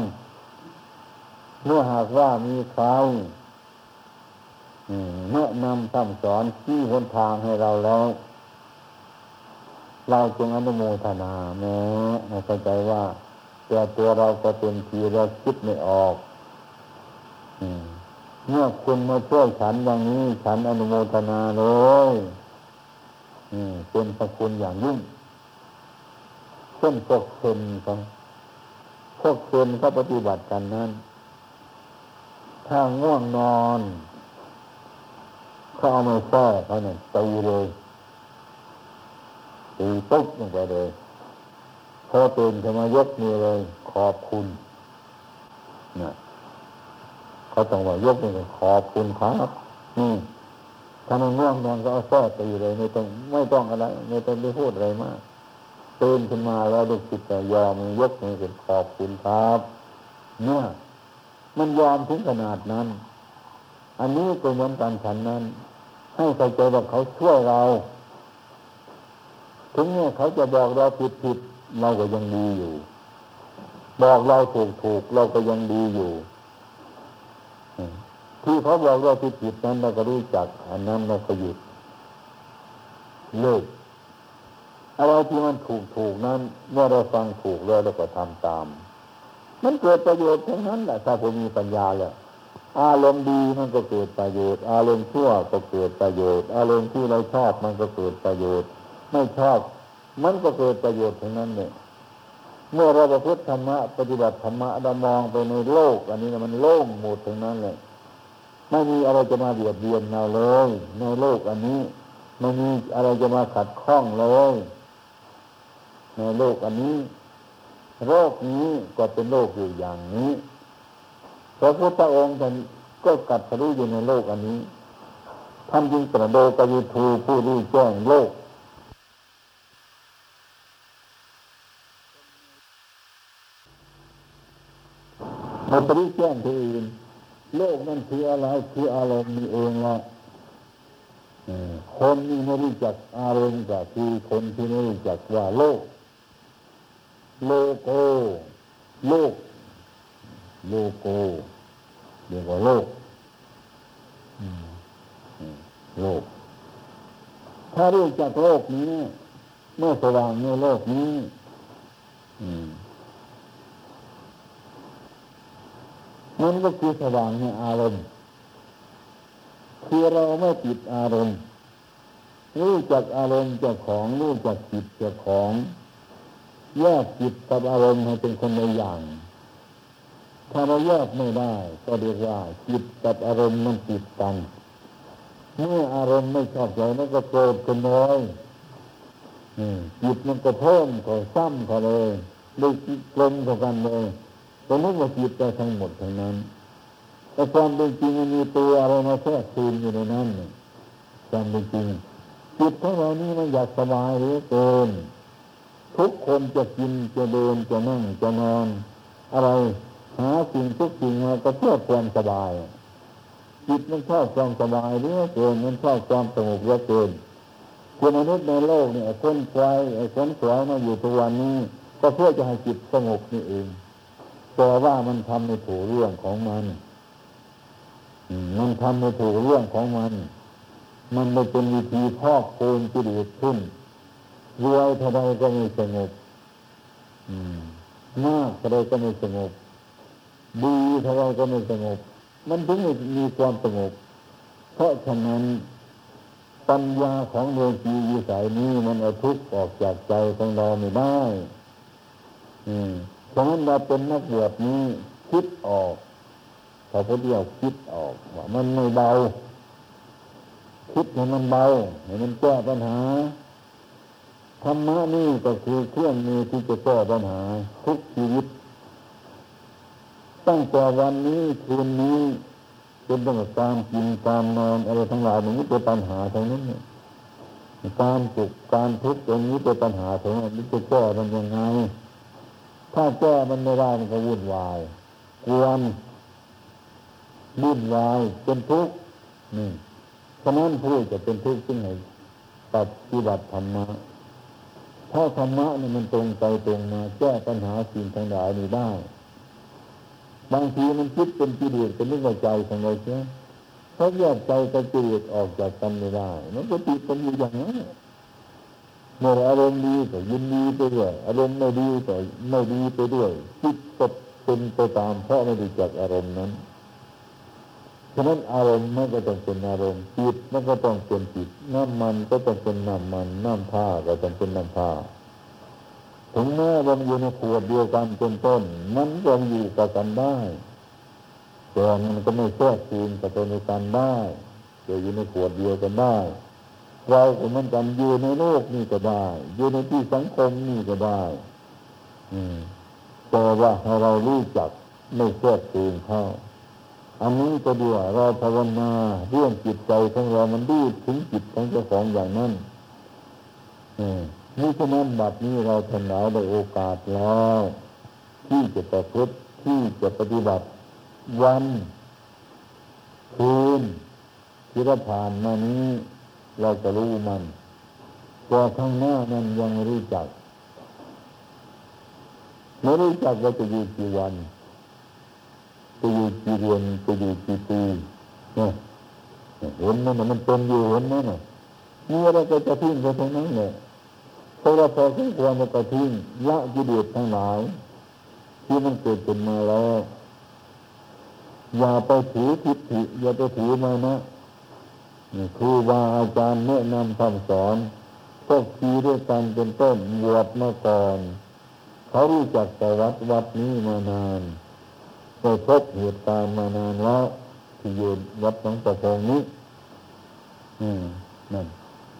เมื่อหากว่ามีใครแนะนำคำสอนที่หนทางให้เราแล้ว เราจงอนุโมทนาแม้เข้าใจว่า แต่ตัวเราก็เป็นทีเราคิดไม่ออก เมื่อคุณมาช่วยฉันอย่างนี้ฉันอนุโมทนาเลยเป็นพระคุณอย่างยิ่งเช่นพวกเซนครับพวกเซนเขาปฏิบัติกันนั้น ถ้าง่วงนอนเขาเอามาแท้เขาเนี่ยตีเลยตีปุ๊บลงไปเลยพอตื่นขึ้นมายกมือเลย ขอบคุณ เขาต้องว่ายกมือขอบคุณครับนี่ถ้ามันง่วงนอนก็เอาแท้ตีเลยไม่ต้องไม่ต้องอะไรไม่ต้องไปพูดอะไรมากตื่นขึ้นมาแล้วดูจิตใจยอมยกมือเป็นขอบคุณครับเนี่ยมันยอมถึงขนาดนั้น อันนี้ก็เหมือนกันฉันนั้น ให้ใส่ใจว่าเขาช่วยเรา ถึงเนี่ยเขาจะบอกเราผิดผิดเราก็ยังดีอยู่ บอกเราถูกถูกเราก็ยังดีอยู่ ที่เขาบอกเราผิดผิดนั้นเราก็รู้จัก อันนั้นเราก็หยุดเลิกอะไรที่มันถูกถูกนั้น เมื่อเราฟังถูกแล้วเราก็ทำตาม มันเกิดประโยชน์ทั้งนั้นแหละถ้าผมมีปัญญาแล้วอารมณ์ดีมันก็เกิดประโยชน์ อารมณ์ชั่วก็เกิดประโยชน์ อารมณ์ที่เราชอบมันก็เกิดประโยชน์ ไม่ชอบ มันก็เกิดประโยชน์ทั้งนั้นเนี่ยเมื่อเราประพฤติธรรมะปฏิบัติธรรมะเรามองไปในโลก อันนี้มันโล่งหมดทั้งนั้นเลย ไม่มีอะไรจะมาเบียดเบียนเราเลย ในโลกอันนี้ไม่มีอะไรจะมาขัดข้องเลย ในโลกอันนี้ โรคนี้ก็เป็นโรคอยู่อย่างนี้พระพุทธองค์ท่านก็กัดสรู้อยู่ในโลกอันนี้ท่านจึงตรัสโดยกยุทูผู้รู้แจ้งโลกมันไปรู้แจ้งที่อื่น โลกนั่นคืออะไรคืออารมณ์นี่เองละคนนี่ไม่รู้จักอารมณ์ก็คือคนที่ไม่รู้จักว่าโลก โลโกโลก โลโกเรียกว่าโลกโลก ถ้ารู้จักโลกนี้ เมื่อสว่างในโลกนี้มั นก็คือสว่างในอารมณ์ คือเราไม่ติดอารมณ์รู้จักอารมณ์เจ้าของรู้จักจิตเจ้าของแยกจิตกับอารมณ์ให้เป็นคนในอย่าง ถ้าเราแยกไม่ได้ ก็เรียกว่าจิตกับอารมณ์มันติดกันเมื่ออารมณ์ไม่ชอบใจมันก็โกรธกันเลยจิตมันก็เพิ่มก็ซ้ำเขาเลยเลยกลมกับกันเลย ตรงนี้ว่าจิตใจทั้งหมดทั้งนั้น แต่ความเป็นจริงมันมีตัวอะไรมาแทรกซึมอยู่ในนั้นความเป็นจริงจิตของเรานี่มันอยากสบายเหลือเกินทุกคนจะกินจะเดินจะนั่งจะนอน อะไรหาสิ่งทุกสิ่งมาก็เพื่อความสบาย จิตมันชอบความสบายเหลือเกินมันชอบความสงบเหลือเกินคนมนุษย์ในโลกเนี่ยคนไอ้คนสวยมาอยู่ทุกวันนี้ ก็เพื่อจะให้จิตสงบนี่เอง แต่ว่ามันทำในถูกเรื่องของมันมันทำในถูกเรื่องของมัน มันไม่เป็นวิธีพอกโคนจิตขึ้นรวยเท่าไรก็ไม่สงบมากเท่าไรก็ไม่สงบดีเท่าไรก็ไม่สงบ มันถึงมีความสงบ เพราะฉะนั้นปัญญาของโลกีวิสัยนี้มันเอาทุกข์ออกจากใจของเราไม่ได้ อืม ฉะนั้นเราเป็นนักบวชนี้คิดออกพอพุทธเจ้าคิดออกว่ามันไม่เบา คิดให้มันเบาให้มันแก้ปัญหาธรรมะนี่ก็คือเครื่องมือที่จะแก้ปัญหา ทุกชีวิต ตั้งแต่วันนี้คืนนี้จนตั้งแต่การกินการนอนอะไรทั้งหลายนี้เป็นปัญหาทั้งนั้นการจุกการทุกข์อย่างนี้เป็นปัญหาทั้งนั้นนี่จะแก้มันยังไง ถ้าแก้มันไม่ได้มันก็วุ่นวายกวนวุ่นวายเป็นทุกข์นี่ฉะนั้นผู้จะเป็นทุกข์จึงไหนปฏิบัติธรรมะถ้าธรรมะนี่มันตรงไปตรงมา แก้ปัญหาสิ่งทั้งหลายนี้ได้ บางทีมันคิดเป็นกิเลสเป็นเรื่องใจของเราใช่เพราะแยกใจกับกิเลสออกจากกันไม่ได้ มันก็ติดกันอยู่อย่างนั้น เมื่ออารมณ์ดีก็ยินดีไปด้วย อารมณ์ไม่ดีก็ไม่ดีไปด้วยจิตก็เป็นไปตามเพราะไม่รู้จักอารมณ์นั้นฉะนั้นอารมณ์มันก็ต้องเป็นอารมณ์จิตมันก็ต้องเป็นจิตน้ำมันก็ต้องเป็นน้ำมันน้ำผ้าก็ต้องเป็นน้ำผ้าถึงแม้มันอยู่ในขวดเดียวกันเป็นต้น มันยังอยู่กับกันได้แต่มันก็ไม่แทรกซึมกับตัวในกันได้จะอยู่ในขวดเดียวกันได้ เราก็เหมือนกันอยู่ในโลกนี่ก็ได้ อยู่ในที่สังคมนี่ก็ได้ อืมแต่ว่าให้เรารู้จักไม่แทรกซึมเข้าอันนี้ก็ดีว่าเราภาวนาเรื่องจิตใจของเรามันดูถึงจิตของเจ้าของอย่างนั้นนี่ฉะนั้นบัดนี้เราทั้งหลายได้โอกาสแล้วที่จะประพฤติที่จะปฏิบัติวัน คืนที่เราผ่านมานี้ เราจะรู้มันแต่ข้างหน้านั้นยังรู้จักไม่รู้จักว่าจะอยู่กี่วันจะอยู่กี่เดือนจะอยู่กี่ปีเนี่ยเห็นไหมมันเป็นอยู่เห็นไหมเนี่ยนี่อะไรก็จะทิ้งไปทั้งนั้นเลยพราะเราพอสมควรจะทิ้งละกิเลสทั้งหลายที่มันเกิดขึ้นมาแล้วอย่าไปถือทิฏฐิอย่าไปถือมานะ ครูบาอาจารย์แนะนำคำสอนพวกทีด้วยกันเป็นต้นบวชมาก่อน เขารู้จักแต่วัดวัดนี้มานานได้พบเหตุการณ์มานานแล้วที่อยู่วัดหลวงประพงนี้ อืมนั่น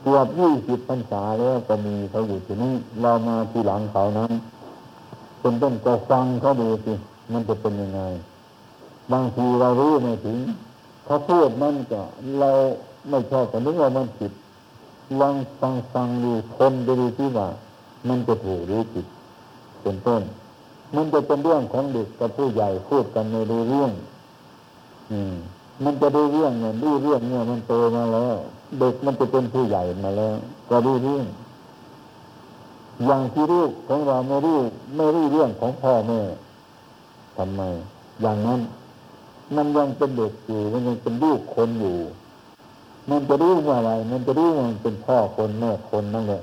เกือบยี่สิบพรรษาแล้วก็มีเขาอยู่ที่นี่เรามาทีหลังเขานั้นเป็นต้นก็ฟังเขาดูสิมันจะเป็นยังไง บางทีเรารู้ไม่ถึงเขาพูดมันก็เรา ไม่ชอบแต่นึกว่ามันผิดลองฟังฟังดูคนดูที่ว่า มันจะถูกหรือผิดเป็นต้น มันจะเป็นเรื่องของเด็กกับผู้ใหญ่พูดกันในดูเรื่อง อืม มันจะดูเรื่องเนี่ยดูเรื่องเนี่ยมันโตมาแล้ว เด็กมันจะเป็นผู้ใหญ่มาแล้ว ก็ดูเรื่องอย่างที่ลูกของเราไม่รู้ไม่รู้เรื่องของพ่อแม่ทำไม อย่างนั้น มันยังเป็นเด็กอยู่มันยังเป็นลูกคนอยู่ มันจะรู้ว่าอะไร มันจะรู้ว่ามันเป็นพ่อคนแม่คนนั่นแหละ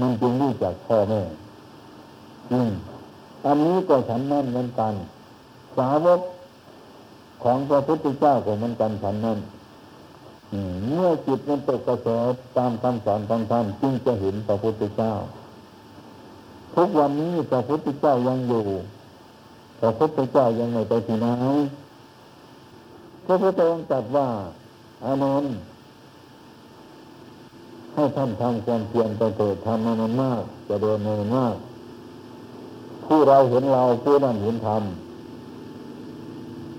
มันจึงรู้จักพ่อแม่อืมอันนี้ก็ฉันนั่นเหมือนกัน สาวกของพระพุทธเจ้าก็เหมือนกันฉันนั่นเมื่อจิตมันตกกระแสตามคำสอนของท่านจึงจะเห็นพระพุทธเจ้า ทุกวันนี้พระพุทธเจ้ายังอยู่พระพุทธเจ้ายังไม่ไปที่ไหนพระพุทธองค์ตรัสว่า อานนท์ให้ท่านทำความเพียรไปเถิดทำมันมากจะเดินมันมากผู้เราเห็นเราผู้นั้นเห็นธรรม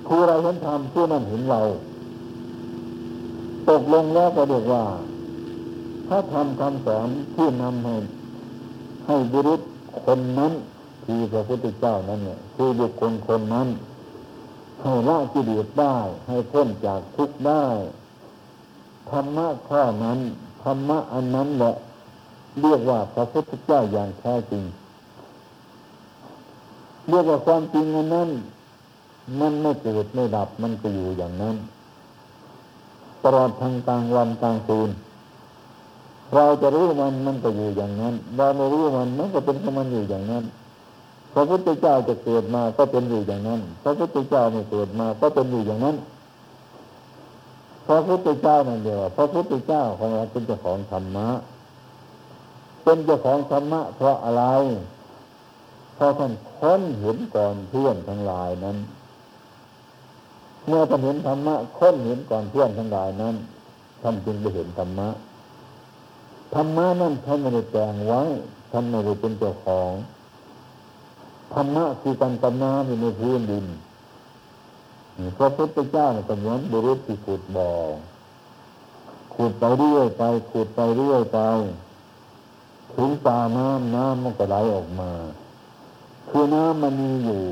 ผู้เราเห็นธรรมผู้นั้นเห็นเรา ตกลงแล้วก็เรียกว่า ถ้าทำคำสอนที่นำให้ให้บรุษคนนั้นคือพระพุทธเจ้านั้นเนี่ยคือบุคคลคนนั้นให้ละกิเลสได้ให้พ้นจากทุกข์ได้ ธรรมะข้อนั้นธรรมะอันนั้นแหละเรียกว่าพระพุทธเจ้าอย่างแท้จริงเรียกว่าความจริงอันนั้น มันไม่เกิดไม่ดับมันก็อยู่อย่างนั้นตลอดทางกลางวันกลางคืนเราจะรู้มันมันก็อยู่อย่างนั้น เราไม่รู้มันมันก็เป็นของมันอยู่อย่างนั้น พระพุทธเจ้าจะเกิดมาก็เป็นอยู่อย่างนั้น พระพุทธเจ้าไม่เกิดมาก็เป็นอยู่อย่างนั้น พระพุทธเจ้านั่นเดียวพระพุทธเจ้าของเราเป็นเจ้าของธรรมะ เป็นเจ้าของธรรมะ เพราะอะไรเพอท่านค้นเห็นก่อนเพื่อนทั้งหลายนั้น เมื่อท่านเห็นธรรมะค้นเห็นก่อนเพื่อนทั้งหลายนั้นท่านจึงได้เห็นธรรมะธรรมะนั้นท่านไม่ได้แต่งไว้ท่านไม่ได้เป็นเจ้าของธรรมะคือการตำน้ำอยู่ในพื้นดิน พระพุทธเจ้าเนี่ยเหมือนบุรุษที่ขุดบ่อขุดไปเรื่อยไปขุดไปเรื่อยไปถึงตาน้ำน้ำมันก็ไหลออกมา คือน้ำมันมีอยู่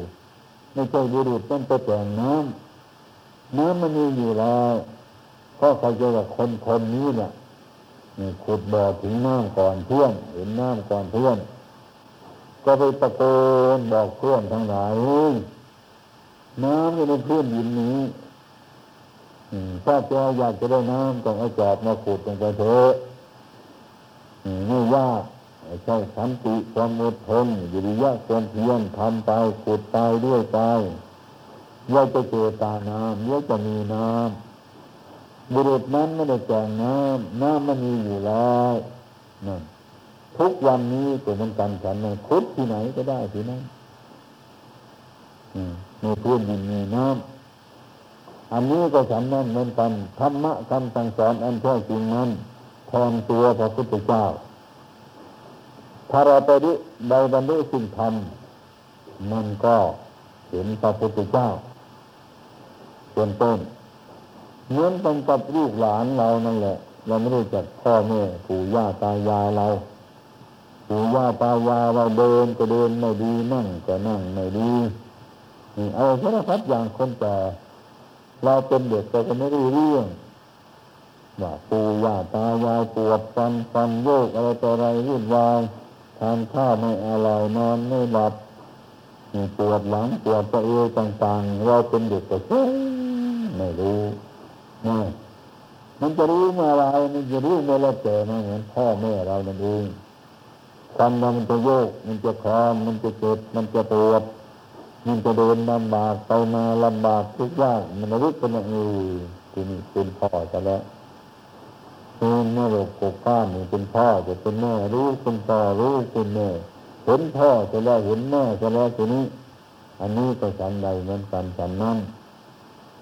ไม่ใช่บุรุษต้องไปแต่งน้ำน้ำมันมีอยู่แล้วก็เขาจะว่าคนคนนี้เนี่ยขุดบ่อถึงน้ำก่อนเพื่อนเห็นน้ำก่อนเพื่อน ก็ไปตะโกนบอกเพื่อนทั้งหลาย น้ำอยู่ในพื้นดินนี้ถ้าเจ้าอยากจะได้น้ำต้องเอาจอบมาขุดลงไปเถอะไม่ยากใช่สันติความอดทนวิริยะความเพียรทำไปขุดไปด้วยไปย่อจะเจอตาน้ำย่อจะมีน้ำบุรุษนั้นไม่ได้แจงน้ำน้ำมันมีอยู่แล้วนั่นทุกวันนี้เป็มือนกันฉันนะคุดที่ไหนก็ได้ที่นั้นในพื้นดินมีน้ำอันนี้ก็ฉันนั้นเหมือนกันธรรมะคำสั่งสอนอันแท้จริงนั้นแทนตัวพระพุทธเจ้าถ้าเราไปดิใดบรรลุสิ่งธรรมมันก็เห็นพระพุทธเจ้าเป็นต้นเหมือนกันกับลูกหลานเรานั่นแหละ เราไม่รู้จักพ่อแม่ปู่ย่าตายายเราปู่ย่าตายายเราเดินก็เดินไม่ดีนั่งก็นั่งไม่ดี เอาสารพัดอย่างคนแต่เราเป็นเด็กเราก็ไม่รู้เรื่องว่าปู่ย่าตายายปวดฟันฟันโยกอะไรต่ออะไรวุ่นวายทานข้าวไม่อร่อยนอนไม่หลับปวดหลังปวดตัวเอวต่างๆ เราเป็นเด็กก็เฉยไม่รู้นะมันจะรู้เมื่อไรมันจะรู้เมื่อเราแก่มาเหมือนพ่อแม่เรานั่นเองฟันมันจะโยก มันจะคลอนมันจะเจ็บมันจะปวด มันจะเดินลำบากไปมาลำบากทุกอย่างมันรู้เป็นเออทีนี้เป็นพ่อจะแล้วเป็นแม่ลูกกบก้านนี่เป็นพ่อจะเป็นแม่รู้เป็นพ่อรู้เป็นแม่เห็นพ่อจะแล้วเห็นแม่จะแล้วทีนี้ อันนี้ก็ฉันใดเหมือนกันฉันนั้น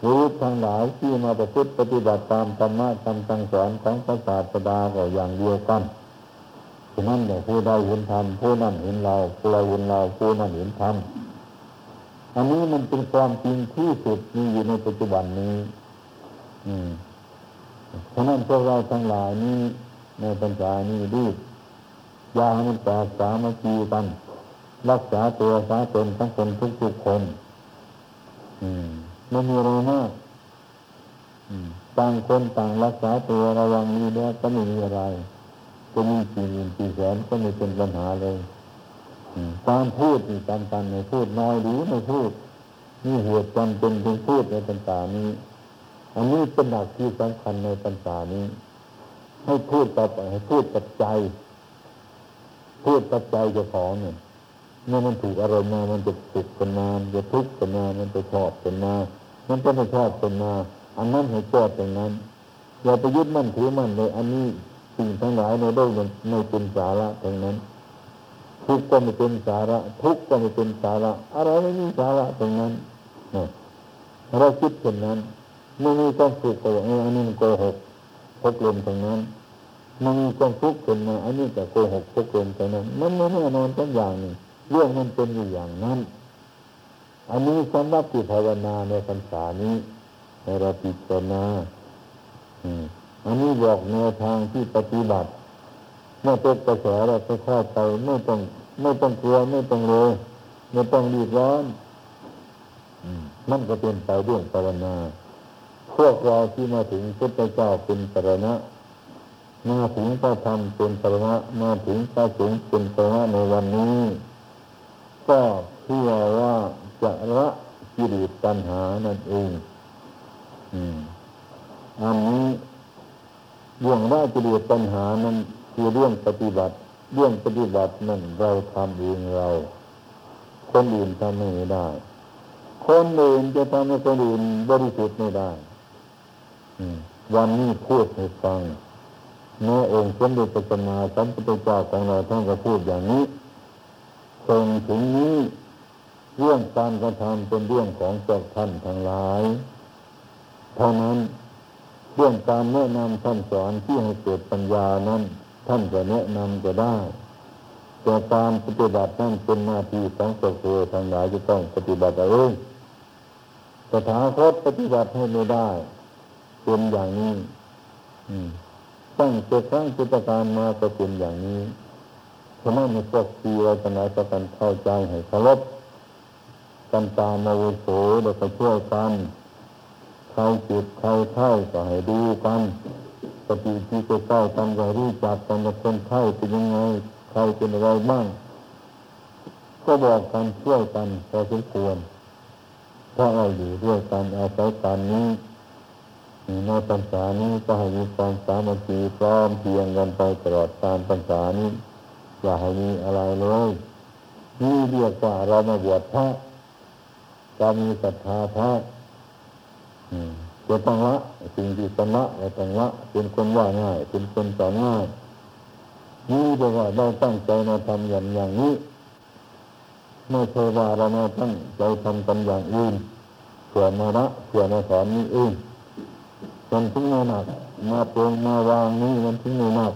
รู้ทั้งหลายที่มาประพฤติปฏิบัติตามธรรมะคำสั่งสอนของพระศาสดาก็อย่างเดียวกันฉะนั้นเนี่ยผู้ใดเห็นธรรมผู้นั้นเห็นเราผู้ใดเห็นเราผู้นั้นเห็นธรรม อันนี้มันเป็นความจริงที่สุดมีอยู่ในปัจจุบันนี้ อืมฉะนั้นพวกเราทั้งหลายนี้ในปัญญานี้รีบยาให้มันแตกสามัคคีกัน รักษาตัวสาตนทั้งคนทุกๆคน อืมไม่มีอะไรมากต่างคนต่างรักษาตัวระวังนี้แล้วก็ไม่มีอะไรจะมีกี่หมื่นกี่แสนก็ไม่เป็นปัญหาเลย การพูดนี่การกันในพูดน้อยหรือไม่พูดนี่เหตุจำเป็นจึงพูดในปัญญานี้ อันนี้เป็นหลักที่สำคัญในปัญญานี้ ให้พูดต่อไปให้พูดปัจจัยพูดปัจจัยจะของเนี่ยเมื่อมันถูกอารมณ์มามันจะสุขกันมาจะทุกข์กันมามันจะชอบกันมามันก็ไม่ชอบกันมาอันนั้นให้แก้ตรงนั้นอย่าไปยึดมั่นถือมั่นเลยอันนี้สิ่งทั้งหลายในโลกมันไม่เป็นสาระตรงนั้น ทุกข์ก็ไม่เป็นสาระ ทุกข์ก็ไม่เป็นสาระ อะไรไม่มีสาระตรงนั้นเราคิดเช่นนั้นไม่มีความสุขก็เอออันนี้มันโกหกพกลมตรงนั้นมันมีความทุกข์ขึ้นมาอันนี้จะโกหกพกลมตรงนั้น มันไม่แน่นอนทั้งอย่างนี้เรื่องมันเป็นอยู่อย่างนั้น อันนี้สำหรับที่ภาวนาในพรรษานี้ในเราพิจารณาอันนี้บอกแนวทางที่ปฏิบัติ เมื่อเป็นกระแสเราไปเข้าไปไม่ต้องไม่ต้องกลัวไม่ต้องเลยไม่ต้องรีบร้อนมันก็เป็นไปเรื่องภาวนาพวกเราที่มาถึงพุทธเจ้าเป็นสรณะมาถึงพระธรรมเป็นสรณะมาถึงพระสงฆ์เป็นสรณะในวันนี้ ก็เพื่อว่าจะละกิเลสตัณหานั่นเองอันนี้เรื่องละกิเลสตัณหานั้น คือเรื่องปฏิบัติ เรื่องปฏิบัตินั่นเราทำเองเรา คนอื่นทำไม่ได้ คนอื่นจะทำให้คนอื่นบริสุทธิ์ไม่ได้วันนี้พูดให้ฟังแม่องค์สมเด็จพระสัมมาสัมพุทธเจ้าของเราท่านก็พูดอย่างนี้ตรงถึงนี้เรื่องการกระทำเป็นเรื่องของเจ้าท่านทั้งหลายเท่านั้นเรื่องการแนะนำท่านสอนที่ให้เกิดปัญญานั้น ท่านจะแนะนำก็ได้ แต่การปฏิบัตินั้นเป็นหน้าที่ของเจ้าตัวทั้งหลายจะต้องปฏิบัติเองสถาคตปฏิบัติให้ไม่ได้เป็นอย่างนี้ตั้งเกิดครั้งกิจการมาก็เป็นอย่างนี้ฉะนั้นในพวกทีเราจะไหนประกันเข้าใจให้เคารพกันตามอาวุโสเดี๋ยวไปช่วยกันใครจิตใครไข้ก็ให้ดูกัน ปฏิที่จะใกล้กันก็รู้จักกันว่าคนไข้เป็นยังไงใครเป็นอะไรบ้างก็บอกกันช่วยกันพอสมควรถ้าะเราอยู่ด้วยกันอาศัยกันนี้ในพรรษานี้ก็ให้มีความสามัคคีพร้อมเพียงกันไปตลอดการพรรษานี้อย่าให้มีอะไรเลยนี่เรียกว่าเรามาบวชพระเรามีศรัทธาพระ จะต้องละสิ่งที่ตนละเราต้องละเป็นคนว่าง่ายเป็นคนสอนง่ายนี่เรียกว่าเราตั้งใจมาทำอย่างอย่างนี้ไม่ใช่ว่าเรามาตั้งใจทำกันอย่างอื่นเผื่อมาละเผื่อมาสอนนี่เองมันถึงมาหนักมาเปลงมาวางนี่มันถึงไม่หนัก